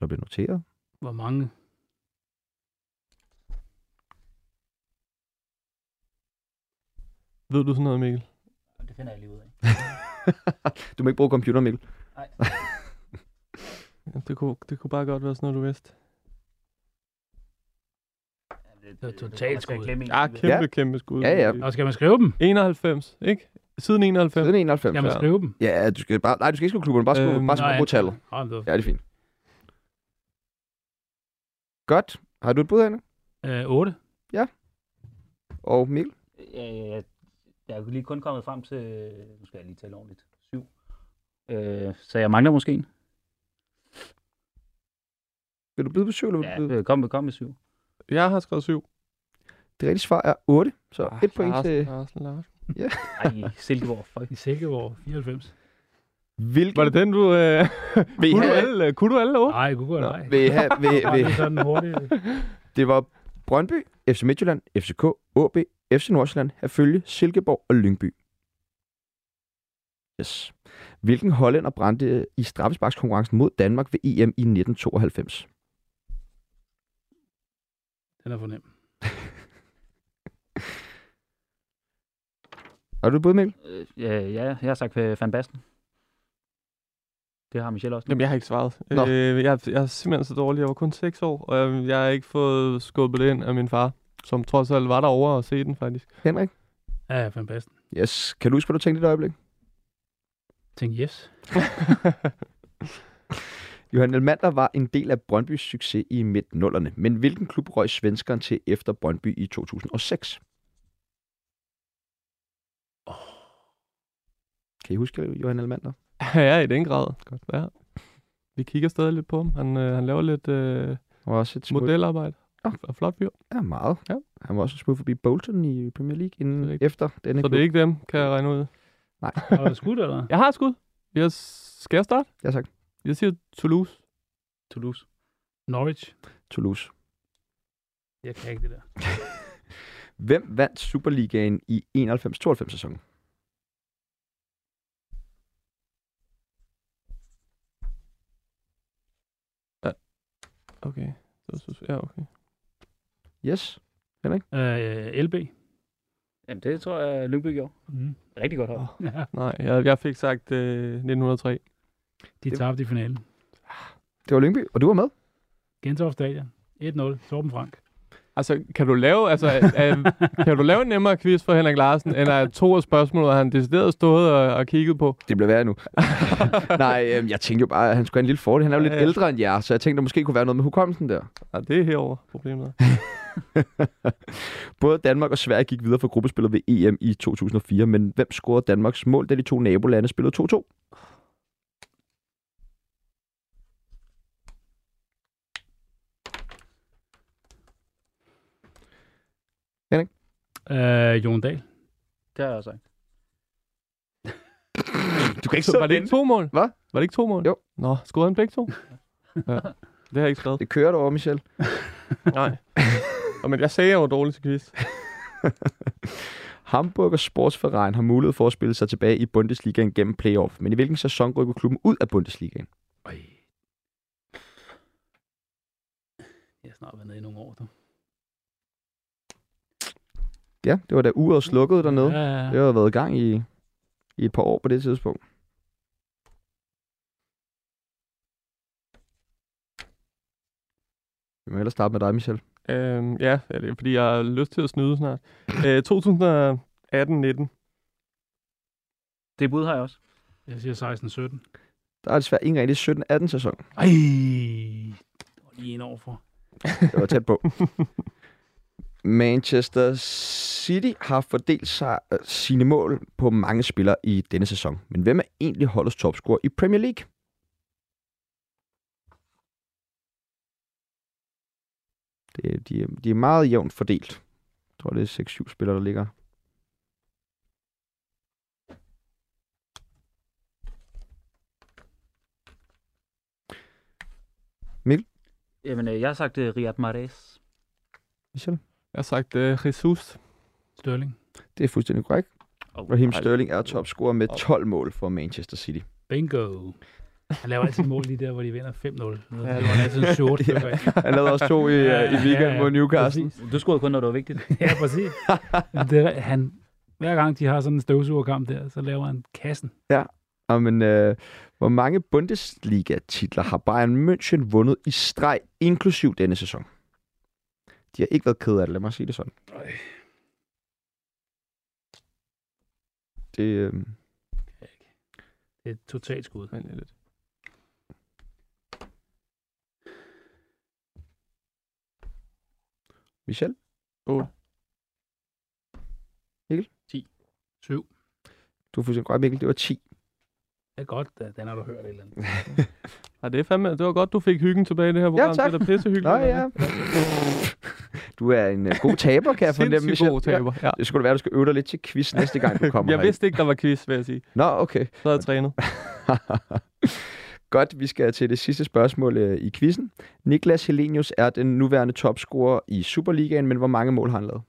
Der bliver noteret. Hvor mange? Ved du sådan noget, Mikkel? Det finder jeg lige ud af. Du må ikke bruge computer, Mikkel. Ja, det, kunne, det kunne bare godt være sådan noget, du vidste. Det er totalt skud. Ja, kæmpe, Ja. ja. kæmpe skud. Ja, ja. Og skal man skrive dem? 91, ikke? Siden 91. Siden 91. Skal man Ja. skrive dem? Ja, du skal bare, nej, du skal ikke skrive klubberne, bare skrive, Øhm, bare skrive på tallet. Ja, det Ja, det er fint. Godt. Har du et bud, Anne? er 8. Og Mikkel? Ja, ja, ja. Jeg er lige kun kommet frem til, nu skal jeg lige tælle ordentligt, syv. Øh, så jeg mangler måske en. Vil du byde på syv, eller du Ja, byde? øh, kom, med- kom med syv. Jeg har skrevet 7. Det rigtige svar er 8, så Ah, et point Larsen, til... Larsen, Larsen. Ej, Silkeborg, fuck. I Silkeborg, 94. Hvilken... Var det den, du... Øh, Vil kunne, du have, alle, øh, kunne du alle otte? Nej, Google nej. vil I have, vil, vil, sådan hurtigt. det var Brøndby, FC Midtjylland, FCK, AB, FC Nordsjælland, Herfølge, Silkeborg og Lyngby. Yes. Hvilken hollænder brændte i straffesparkskonkurrencen mod Danmark ved EM i 1992? Den er for nem. Har du bud, Mikkel? Øh, ja, ja, jeg har sagt øh, Van Basten. Det har Michelle også. nu. Jamen, jeg har ikke svaret. Nå. Øh, jeg, jeg er simpelthen så dårlig. Jeg var kun 6 år, og jeg, jeg har ikke fået skubbet det ind af min far, som trods alt var derovre og se den faktisk. Henrik? Ja, Van Basten. Yes. Kan du huske, hvad du tænkte i et øjeblik? Tænk yes. Johan Elmander var en del af Brøndbys succes i midt-nullerne, men hvilken klub røg svenskeren til efter Brøndby i 2006? Kan I huske Johan Elmander? ja, i den grad. Godt være. Vi kigger stadig lidt på ham. Han, øh, han laver lidt øh, også et smut. modelarbejde. Ja. Og flot fyr. Ja, meget. Ja. Han var også smut forbi Bolton i Premier League Det inden rigtigt. efter denne Så det er ikke dem, kan jeg regne ud. Har du skudt, eller? Jeg har skud. Jeg skal jeg starte? Ja, tak. Jeg siger Toulouse. Toulouse. Norwich. Toulouse. Jeg kan ikke det der. Hvem vandt Superligaen i 91-92 sæsonen? Okay. Så, så, ja, okay. Yes. Øh, LB. Jamen, det tror jeg, Lyngby gjorde. Mm. Rigtig godt hold. Åh. Ja, Nej, jeg, jeg fik sagt øh, 1903. de Det- tabte i finalen. Det var Lyngby, og du var med. Gentofte Stadion. 1-0. Torben Frank. Altså, kan du lave, altså, øh, kan du lave en nemmere quiz for Henrik Larsen, end at to af spørgsmålene, han decideret stået og, og kigget på? Det bliver værre nu. Nej, øhm, jeg tænkte jo bare, at han skulle have en lille fordel. Han er jo Ja, lidt ja. ældre end jer, så jeg tænkte, der måske kunne være noget med hukommelsen der. Ja, det er herover problemet. Både Danmark og Sverige gik videre for gruppespillet ved EM i 2004, men hvem scorede Danmarks mål, da de to nabolande spillede 2-2? Øh, Jon Dahl. Det har jeg også sagt. Du kan ikke Så var det ikke to mål? Hvad? Var det ikke to mål? Jo. Nå, scorede han begge to? ja. Det har jeg ikke skrevet. Det kører du over, Michel. Nej. Og, men jeg sagde, jeg var dårlig til quiz. Hamburger Sportsverein har mulighed for at spille sig tilbage i Bundesligaen gennem playoff, men i hvilken sæson rykker klubben ud af Bundesligaen? Øj. Jeg har snart været nede i nogle år, du. Ja, det var da uret slukkede dernede. Ja, ja, Det ja. har været i gang i, i et par år på det tidspunkt. Vi må ellers starte med dig, Michel. Øhm, ja, ja, det er fordi, jeg har lyst til at snyde snart. Øh, 2018-19. Det bud har jeg også. Jeg siger 16-17. Der er desværre ingen rigtig 17-18 sæson. Ej, det var lige en år for. Det var tæt på. Manchester City har fordelt sig øh, sine mål på mange spillere i denne sæson. Men hvem er egentlig holdets topscorer i Premier League? Det, de, de er meget jævnt fordelt. Jeg tror, det er 6-7 spillere, der ligger. Mikkel? Jamen, øh, jeg har sagt øh, Riyad Mahrez. Michel? Jeg har sagt uh, Jesus. Sterling. Det er fuldstændig korrekt. Oh, Raheem Sterling er topscorer med 12 mål for Manchester City. Bingo. Han laver altid mål lige der, hvor de vinder 5-0. Det var Ja. altid en short. Ja. Han lavede også to i, ja, i weekenden ja, ja, mod Newcastle. Præcis. Du scorede kun, når det var vigtigt. Ja, præcis. det, er- han, hver gang de har sådan en støvsugerkamp der, så laver han kassen. Og men, øh, hvor mange Bundesliga-titler har Bayern München vundet i streg, inklusiv denne sæson? De har ikke været ked af det, lad mig sige det sådan. Det, øh, Det er et totalt skud. Men det er lidt. Michel? 7. Du er fuldstændig korrekt, Mikkel. Det var 10. Det er godt, da- den har du hørt et eller andet. Ja, det er fandme, det var godt, du fik hyggen tilbage i det her program. tak. Det er da pissehyggeligt. Nå ja. Du er en uh, god taber, kan jeg fornemme, Sindssygt god taber. Ja. Det skulle være, at du skal øve dig lidt til quiz næste gang, du kommer Jeg herind. vidste ikke, der var quiz, vil jeg sige. Nå, okay. Så havde jeg trænet. Godt, vi skal til det sidste spørgsmål øh, i quizzen. Niklas Helenius er den nuværende topscorer i Superligaen, men hvor mange mål har han lavet?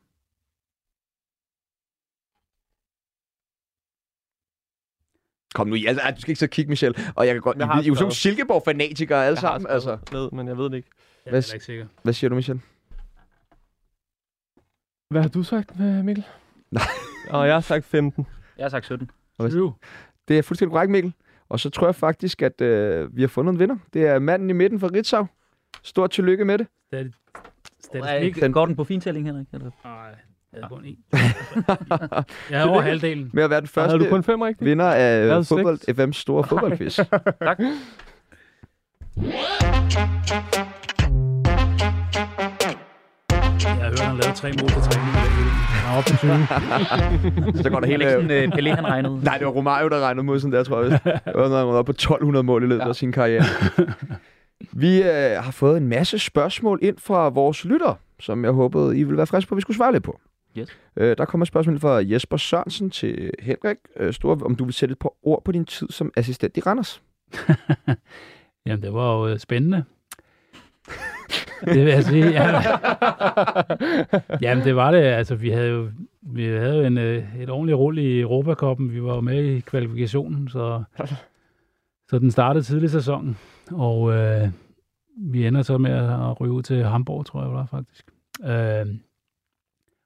Kom nu, altså, ej, du skal ikke så kigge, Michel. Og jeg kan godt, Jeg I, I, er jo sådan nogle. Silkeborg-fanatikere alle Jeg sammen. Altså. Ned, men jeg ved det ikke. Jeg Hvad er heller ikke sikker. Hvad siger du, Michel? Hvad har du sagt, øh, Mikkel? Nej. Og jeg har sagt 15. Jeg har sagt 17. Hvad- 7. Det er fuldstændig korrekt, Mikkel. Og så tror jeg faktisk, at øh, vi har fundet en vinder. Det er manden i midten fra Ritzau. Stort tillykke med det. Statistik. Den går den på fintælling, Henrik? Eller? Nej, jeg er kun en. Jeg er over halvdelen. Med at være den første du kun fem rigtigt? vinder af fodbold. FM's store fodboldquiz. Tak. Tre mål til træning. Han er oppe på 20. så går der Det hele... er ikke sådan, uh, Pelé, han regnede. Nej, det var Romario, der regnede mod sådan der, tror jeg. Det var noget, han var oppe på 1200 mål i løbet ja. af sin karriere. Vi øh, har fået en masse spørgsmål ind fra vores lytter, som jeg håbede, I ville være friske på, at vi skulle svare lidt på. Yes. Øh, der kommer et spørgsmål fra Jesper Sørensen til Henrik øh, Store, om du vil sætte et par ord på din tid som assistent i Randers. Jamen, det var jo øh, spændende det vil jeg sige. Ja. Jamen, det var det. Altså, vi havde jo, vi havde jo en, øh, et ordentligt rull i Europakoppen. Vi var jo med i kvalifikationen, så, så den startede tidlig i sæsonen. Og øh, vi ender så med at ryge ud til Hamburg, tror jeg, det var faktisk. Øh,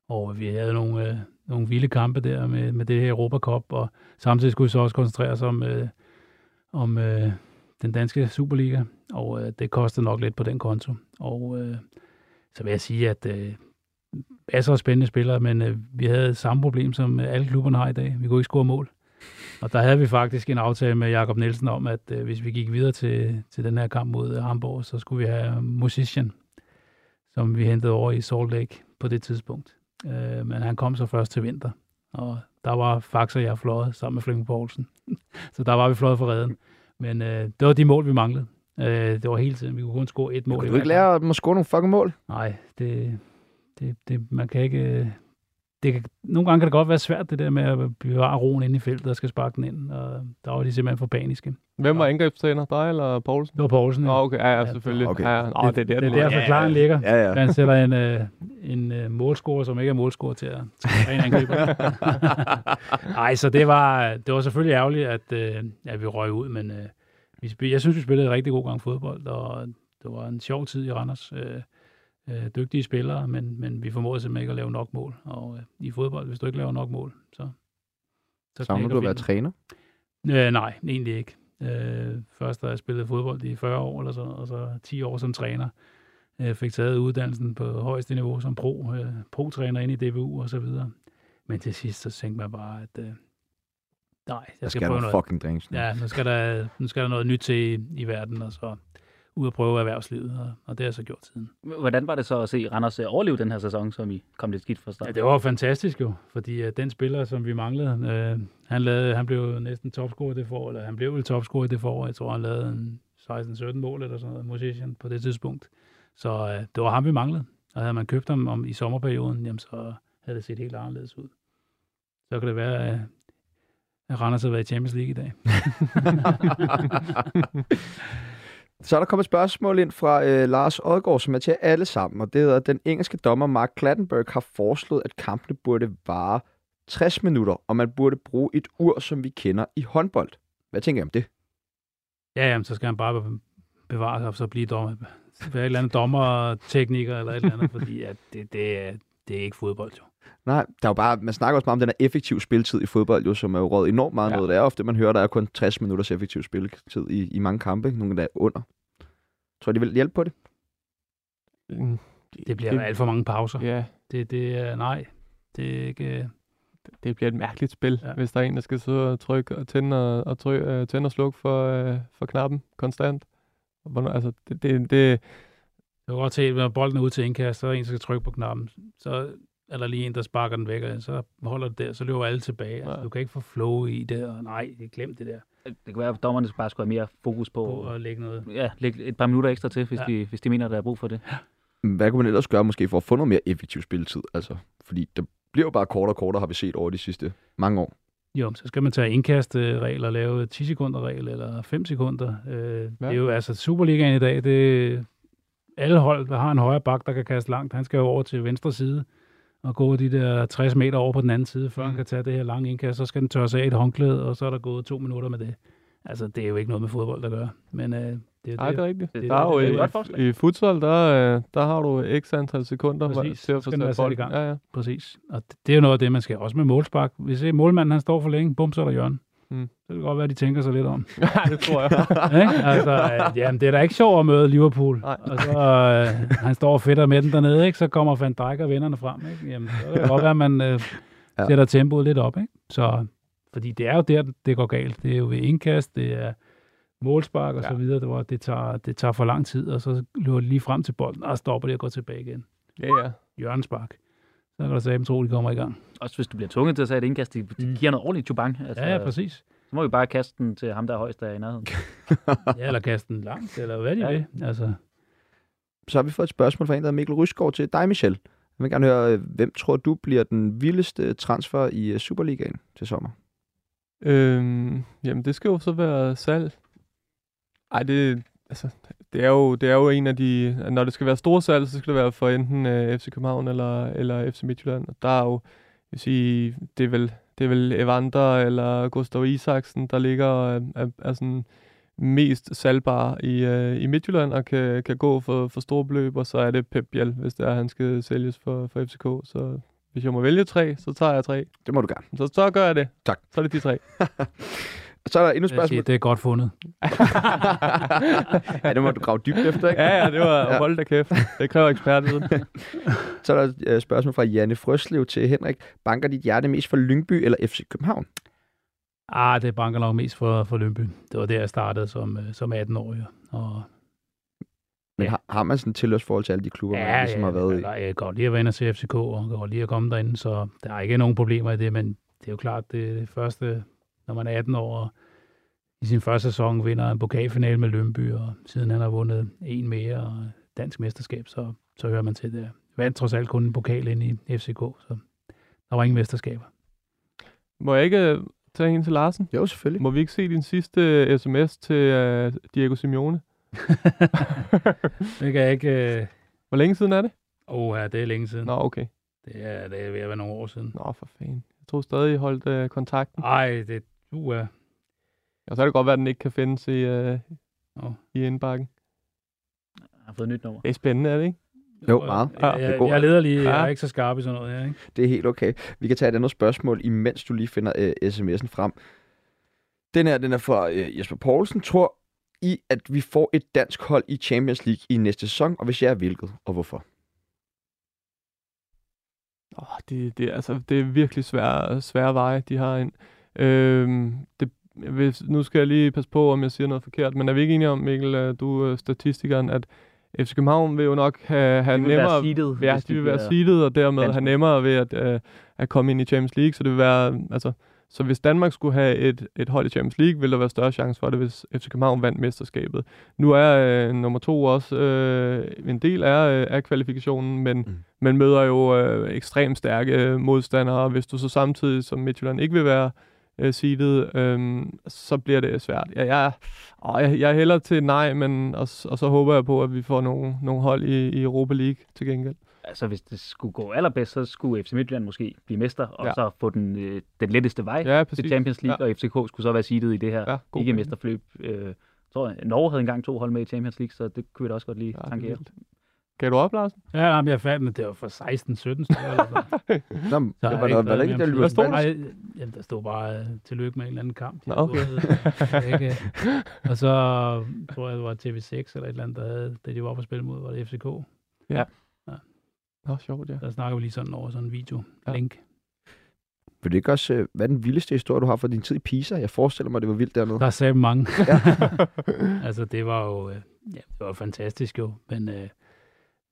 og vi havde nogle, øh, nogle vilde kampe der med, med det her Europacup, og samtidig skulle vi så også koncentrere os om, øh, om øh, den danske Superliga, og øh, det kostede nok lidt på den konto. Og øh, så vil jeg sige, at øh, masser af spændende spillere, men øh, vi havde samme problem, som øh, alle klubberne har i dag. Vi kunne ikke score mål. Og der havde vi faktisk en aftale med Jakob Nielsen om, at øh, hvis vi gik videre til, til den her kamp mod øh, Hamburg, så skulle vi have Musician, som vi hentede over i Salt Lake på det tidspunkt. Øh, men han kom så først til vinter, og der var Fax og jeg fløjet sammen med Flemming Poulsen. så der var vi fløjet for redden. Men øh, det var de mål, vi manglede. Øh, det var hele tiden. Vi kunne kun score et mål. Kan du ikke lære at score nogle fucking mål? Nej, det, det, det, man kan ikke... Det kan, nogle gange kan det godt være svært, det der med at bevare roen inde i feltet og skal sparke den ind. Og der var de simpelthen for paniske. Hvem var angrebstræner? Dig eller Poulsen? Det var Poulsen. Ja. okay. Ja, ja, Ja, selvfølgelig. okay. Ja, Nå, det er der, det er den der, forklaringen ligger. Ja, ja. Han sætter en, øh, en øh, målscorer, som ikke er målscorer til at en angriber. Nej, så det var, det var selvfølgelig ærgerligt, at, øh, at vi røg ud, men øh, vi spil, jeg synes, vi spillede en rigtig god gang fodbold, og det var en sjov tid i Randers. Øh, øh, dygtige spillere, men, men vi formåede simpelthen ikke at lave nok mål. Og øh, i fodbold, hvis du ikke laver nok mål, så... så Savner du at være træner? Øh, nej, egentlig ikke. Øh, først da jeg spillede fodbold i 40 år eller sådan noget, og så 10 år som træner. Øh, fik taget uddannelsen på højeste niveau som pro, øh, pro-træner ind i DBU og så videre. Men til sidst så tænkte man bare, at øh, nej, jeg Jeg skal, skal prøve noget. fucking drinks nu. Ja, nu skal, der, nu skal der noget nyt til i, i verden, og så ud og prøve erhvervslivet, og, og det har jeg så gjort siden. Hvordan var det så at se Randers øh, overleve den her sæson, som I kom lidt skidt fra start? Ja, det var fantastisk jo, fordi uh, den spiller, som vi manglede, uh, han, lavede, han blev næsten topscorer i det forår, eller han blev vel topscorer i det forår. Jeg tror, han lavede en 16-17 mål eller sådan noget, musician på det tidspunkt. Så uh, det var ham, vi manglede. Og havde man købt ham om, i sommerperioden, jamen så havde det set helt anderledes ud. Så kan det være, at at Randers har været i Champions League i dag. Så er der kommet et spørgsmål ind fra øh, Lars Odgaard, som er til alle sammen, og det hedder, den engelske dommer Mark Clattenburg har foreslået, at kampene burde vare 60 minutter, og man burde bruge et ur, som vi kender i håndbold. Hvad tænker I om det? Ja, jamen, så skal han bare bevare sig og så blive dommer. Være et eller andet dommertekniker eller et eller andet, fordi at det, det, er, det er ikke fodbold, jo. Nej, der er jo bare, man snakker også meget om den her effektiv spiltid i fodbold, jo, som er jo råd enormt meget Ja. noget. Det er ofte, man hører, der er kun 60 minutters effektiv spilletid i, i mange kampe, ikke? nogle der er under. Tror de vil hjælpe på det? Mm, Det bliver det, alt for mange pauser. Ja, Det, det er, nej, det er ikke... det bliver et mærkeligt spil, Ja. hvis der er en, der skal sidde og trykke og tænde og, og, øh, tænde og slukke for, øh, for knappen konstant. Hvornår, altså, det, det, det, Jeg kan godt se, at når bolden er ude til indkast, så er der en, der skal trykke på knappen. Så er der lige en, der sparker den væk, og så holder det der, så løber alle tilbage. Altså, Ja. du kan ikke få flow i det, og nej, glem det der, Det kan være, at dommerne bare skulle have mere fokus på, på at lægge noget. ja, lægge et par minutter ekstra til, hvis, Ja. de, hvis de mener, der er brug for det. Hvad kunne man ellers gøre måske for at få noget mere effektiv spilletid? Altså, fordi det bliver jo bare kortere og kortere, har vi set over de sidste mange år. Jo, så skal man tage indkastregler og lave 10 sekunder regel eller 5 sekunder. Øh, ja. Det er jo altså Superligaen i dag, det alle hold, der har en højre bak, der kan kaste langt, han skal jo over til venstre side og gå de der 60 meter over på den anden side, før mm. han kan tage det her lange indkast, så skal den tørre sig af et håndklæde, og så er der gået to minutter med det. Altså, det er jo ikke noget med fodbold at gøre, men øh, det er jo nej, det er det. rigtigt. Det- der er jo det er et i, i futsal, der, øh, der har du x antal sekunder Præcis, til at sat sat i gang. Ja, ja. Præcis. Og det, det er jo noget af det, man skal også med målspark. Hvis målmanden han står for længe, bum, så er der hjørne. Mm. Så kan det godt være, at de tænker sig lidt om. ja, det tror jeg. ikke? Altså, øh, jamen, det er da ikke sjovt at møde Liverpool. Nej. Og så øh, han står og fedter med den dernede, ikke? så kommer Van Dijk og vennerne frem. Ikke? Jamen, så kan det godt være, at man øh, Ja. sætter tempoet lidt op. Ikke? Så, fordi det er jo der, det går galt. Det er jo ved indkast, det er målspark og Ja. så videre, det, var, det, tager, det tager for lang tid, og så løber det lige frem til bolden, og stopper det og går tilbage igen. ja, ja. Hjørnespark. Så kan du sige, tro, de kommer i gang. Også hvis du bliver tvunget til at sætte et indkast, det, det Mm. giver noget ordentligt chubang. Altså, Ja, ja, præcis. Så må vi bare kaste den til ham, der er højst der i nærheden. Ja, eller kaste den langt, eller hvad de Ja. vil. Altså, Så har vi fået et spørgsmål fra en, der Mikkel Rysgaard til dig, Michel. Jeg vil gerne høre, øh, hvem tror du bliver den vildeste transfer i øh, Superligaen til sommer? Øhm, jamen, det skal jo så være salg. Ej, det, altså, det, er jo, det er jo en af de... Når det skal være store salg, så skal det være for enten øh, FC København eller, eller FC Midtjylland. Og der er jo, jeg vil sige, det er vel, det er vel Evander eller Gustav Isaksen, der ligger og er, er, er sådan mest salgbare i, øh, i Midtjylland og kan, kan gå for, for store beløb, og så er det Pep Biel, hvis det er, han skal sælges for, for FCK. Så hvis jeg må vælge tre, så tager jeg tre. Det må du gerne. Så, så gør jeg det. Tak. Så er det de tre. Så er der endnu jeg siger, spørgsmål. det er godt fundet. ja, det må du grave dybt efter, ikke? Ja, ja, det var Ja. ja. hold da kæft. Det kræver ekspertviden. Så er der et øh, spørgsmål fra Janne Frøslev til Henrik. Banker dit hjerte mest for Lyngby eller FC København? Ah, det banker nok mest for, for Lønby. Det var der, jeg startede som, øh, som 18-årig. Og Men Ja. har, har man sådan et tilhørsforhold til alle de klubber, man ligesom har været i? jeg, jeg kan godt lide at være inde og se FCK, og kan godt lide at komme derinde, så der er ikke nogen problemer i det, men det er jo klart, det, det første, når man er 18 år, og i sin første sæson vinder en pokalfinale med Lønby, og siden han har vundet en mere og dansk mesterskab, så, så hører man til det. Vandt trods alt kun en pokal ind i FCK, så der var ingen mesterskaber. Må jeg ikke øh, tage en til Larsen? Jo, selvfølgelig. Må vi ikke se din sidste øh, sms til uh, Diego Simeone? Det kan jeg ikke... Øh... Hvor længe siden er det? Oh, ja, det er længe siden. Nå, okay. Det er, det er ved at være nogle år siden. Nå, for fanden. Jeg tror stadig, I holdt uh, kontakten. Ej, det du er... Og så kan det godt være, at den ikke kan findes i, uh, Nå. i indbakken. Jeg har fået et nyt nummer. Det er spændende, er det ikke? Jo, meget. Jeg, Det jeg, går. jeg leder lige, jeg Ja. er ikke så skarp i sådan noget her, ikke? Det er helt okay. Vi kan tage et andet spørgsmål, imens du lige finder øh, sms'en frem. Den her, den er fra øh, Jesper Poulsen. Tror I, at vi får et dansk hold i Champions League i næste sæson, og hvis jeg er hvilket, og hvorfor? Oh, det, det, altså, det er virkelig svære, svære veje, de har ind. Øhm, det, hvis, nu skal jeg lige passe på, om jeg siger noget forkert, men er vi ikke enige om, Mikkel, øh, du er statistikeren, at FC København vil jo nok have, have De vil være nemmere... seedet, Ja, de vil være seedet, og dermed have nemmere ved at, øh, at komme ind i Champions League, så det vil være, altså, Så hvis Danmark skulle have et, et hold i Champions League, ville der være større chance for det, hvis FC København vandt mesterskabet. Nu er øh, nummer to også øh, en del af, øh, af kvalifikationen, men Mm. man møder jo øh, ekstremt stærke øh, modstandere. Hvis du så samtidig som Midtjylland ikke vil være øh, seedet, øh, så bliver det svært. Ja, jeg, åh, jeg, jeg hælder til nej, men og, og så håber jeg på, at vi får nogle, nogle hold i, i Europa League til gengæld. Altså, hvis det skulle gå allerbedst, så skulle FC Midtjylland måske blive mester, og Ja. så få den, øh, den letteste vej Ja, til. Champions League, Ja. og FCK skulle så være seedet i det her Ja, god ikke mesterforløb. Øh, jeg tror, Norge havde engang to hold med i Champions League, så det kunne vi da også godt lige Ja, er tangere. Kan du op, Larsen? Ja, jamen, jeg fandt, men det var for 16-17 stykker. Eller. Nå, Så det er var, der, var der noget ikke, der mere. løb Hvad stod der? Nej, jamen, der stod bare øh, tillykke med en eller anden kamp. Nå, okay. ikke? Og så tror jeg, det var TV6 eller et eller andet, der havde, da de var på spil mod, var det FCK. Nå, sjovt, ja. Der snakker vi lige sådan over sådan en video. Ja. Link. Vil det ikke også, øh, hvad er den vildeste historie, du har fra din tid i Pisa? Jeg forestiller mig, det var vildt dernede. Der sagde mange. Ja. altså, det var jo øh, ja, det var fantastisk jo, men øh,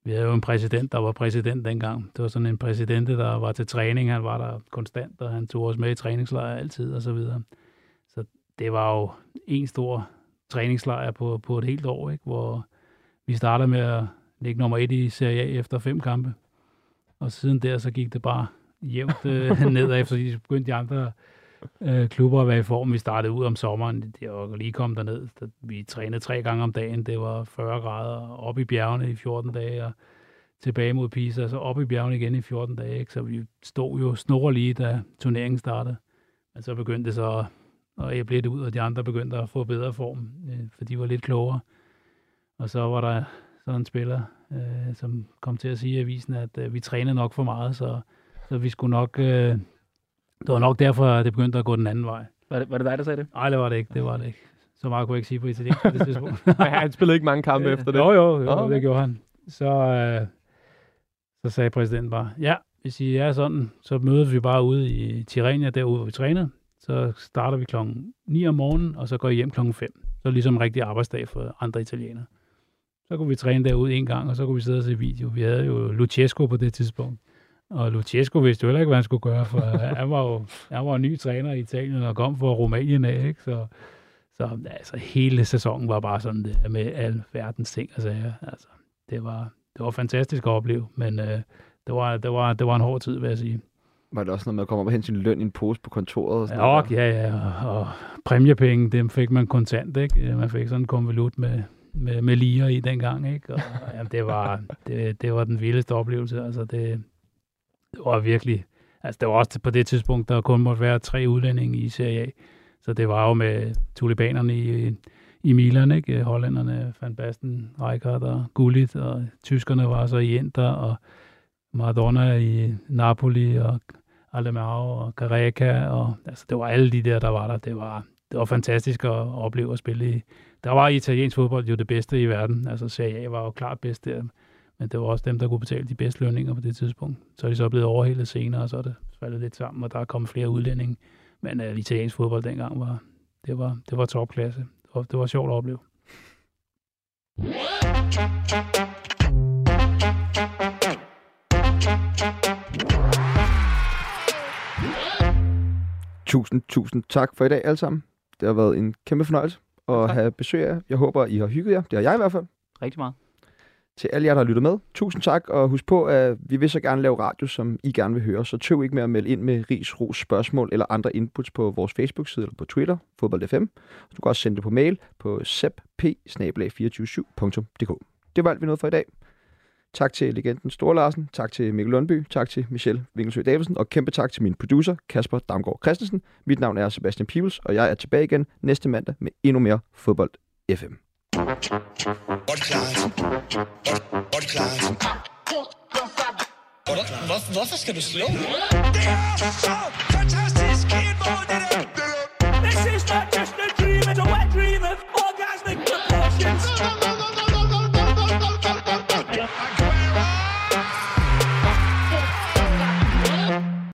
vi havde jo en præsident, der var præsident dengang. Det var sådan en præsident, der var til træning. Han var der konstant, og han tog os med i træningslejr altid og så videre. Så det var jo en stor træningslejr på, på et helt år, ikke? hvor vi startede med at ligge nummer et i Serie A efter fem kampe. Og siden der, så gik det bare jævnt øh, nedad, fordi så begyndte de andre øh, klubber at være i form. Vi startede ud om sommeren, det var lige kom derned. Vi trænede tre gange om dagen, det var 40 grader, op i bjergene i 14 dage, og tilbage mod Pisa, og så op i bjergene igen i 14 dage. Ikke? Så vi stod jo snor lige, da turneringen startede. Men så begyndte det så at æble lidt ud, og de andre begyndte at få bedre form, øh, for de var lidt klogere. Og så var der sådan en spiller, øh, som kom til at sige i avisen, at øh, vi trænede nok for meget, så, så vi skulle nok... Øh, det var nok derfor, det begyndte at gå den anden vej. Var det, var det dig, der sagde det? Nej, det var det ikke. Det var det ikke. Så meget kunne jeg ikke sige på italiensk på det tidspunkt. Han spillede ikke mange kampe efter det. Jo, jo, jo okay. det gjorde han. Så, øh, så sagde præsidenten bare, ja, hvis I er sådan, så mødes vi bare ude i Tirrenia, derude hvor vi træner. Så starter vi klokken 9 om morgenen, og så går I hjem klokken 5. Så ligesom en rigtig arbejdsdag for andre italienere. Så kunne vi træne derude en gang, og så kunne vi sidde og se video. Vi havde jo Luchesco på det tidspunkt. Og Luchesco vidste jo heller ikke, hvad han skulle gøre, for han var jo han var ny træner i Italien og kom fra Rumænien af, ikke? Så, så altså, hele sæsonen var bare sådan det, med al verdens ting og sager. Altså, det var, det var fantastisk at opleve, men øh, det, var, det, var, det var en hård tid, vil jeg sige. Var det også noget med at komme op og hente sin løn i en pose på kontoret? Og sådan Ja, og, ja, ja, og, og præmiepenge, dem fik man kontant, ikke? Man fik sådan en konvolut med, med, med liger i dengang, ikke? Og, jamen, det, var, det, det var den vildeste oplevelse, altså det, det var virkelig, altså det var også på det tidspunkt, der kun måtte være tre udlændinge i Serie A, så det var jo med tulipanerne i, i Milan, ikke? Hollanderne, Van Basten, Rijkaard og Gullit, og tyskerne var så i Inter, og Maradona i Napoli, og Alemao og Careca, og altså, det var alle de der, der var der. Det var, det var fantastisk at opleve at spille i. Der var italiensk fodbold jo det bedste i verden. Altså Serie A var jo klart bedst der, men det var også dem, der kunne betale de bedste lønninger på det tidspunkt. Så er de så blevet overhældet senere, og så er det faldet lidt sammen, og der er kommet flere udlændinge. Men uh, italiensk fodbold dengang var, det var, det var topklasse. Det var, det var sjovt at opleve. Tusind, tusind tak for i dag alle sammen. Det har været en kæmpe fornøjelse at Tak. have besøg af jer. Jeg håber, I har hygget jer. Det har jeg i hvert fald. Rigtig meget. Til alle jer, der har lyttet med. Tusind tak, og husk på, at vi vil så gerne lave radio, som I gerne vil høre. Så tøv ikke med at melde ind med ris, ros, spørgsmål eller andre inputs på vores Facebook-side eller på Twitter, fodbold.fm. Du kan også sende det på mail på sepp 247dk Det var alt, vi nåede for i dag. Tak til legenden Store Larsen, tak til Mikkel Lundby, tak til Michelle Winkelsø Davidsen, og kæmpe tak til min producer, Kasper Damgaard Christensen. Mit navn er Sebastian Pibels, og jeg er tilbage igen næste mandag med endnu mere fodbold FM. Podcast. Podcast. Hvor, hvor, hvorfor! This is not just a dream, it's a wet dream!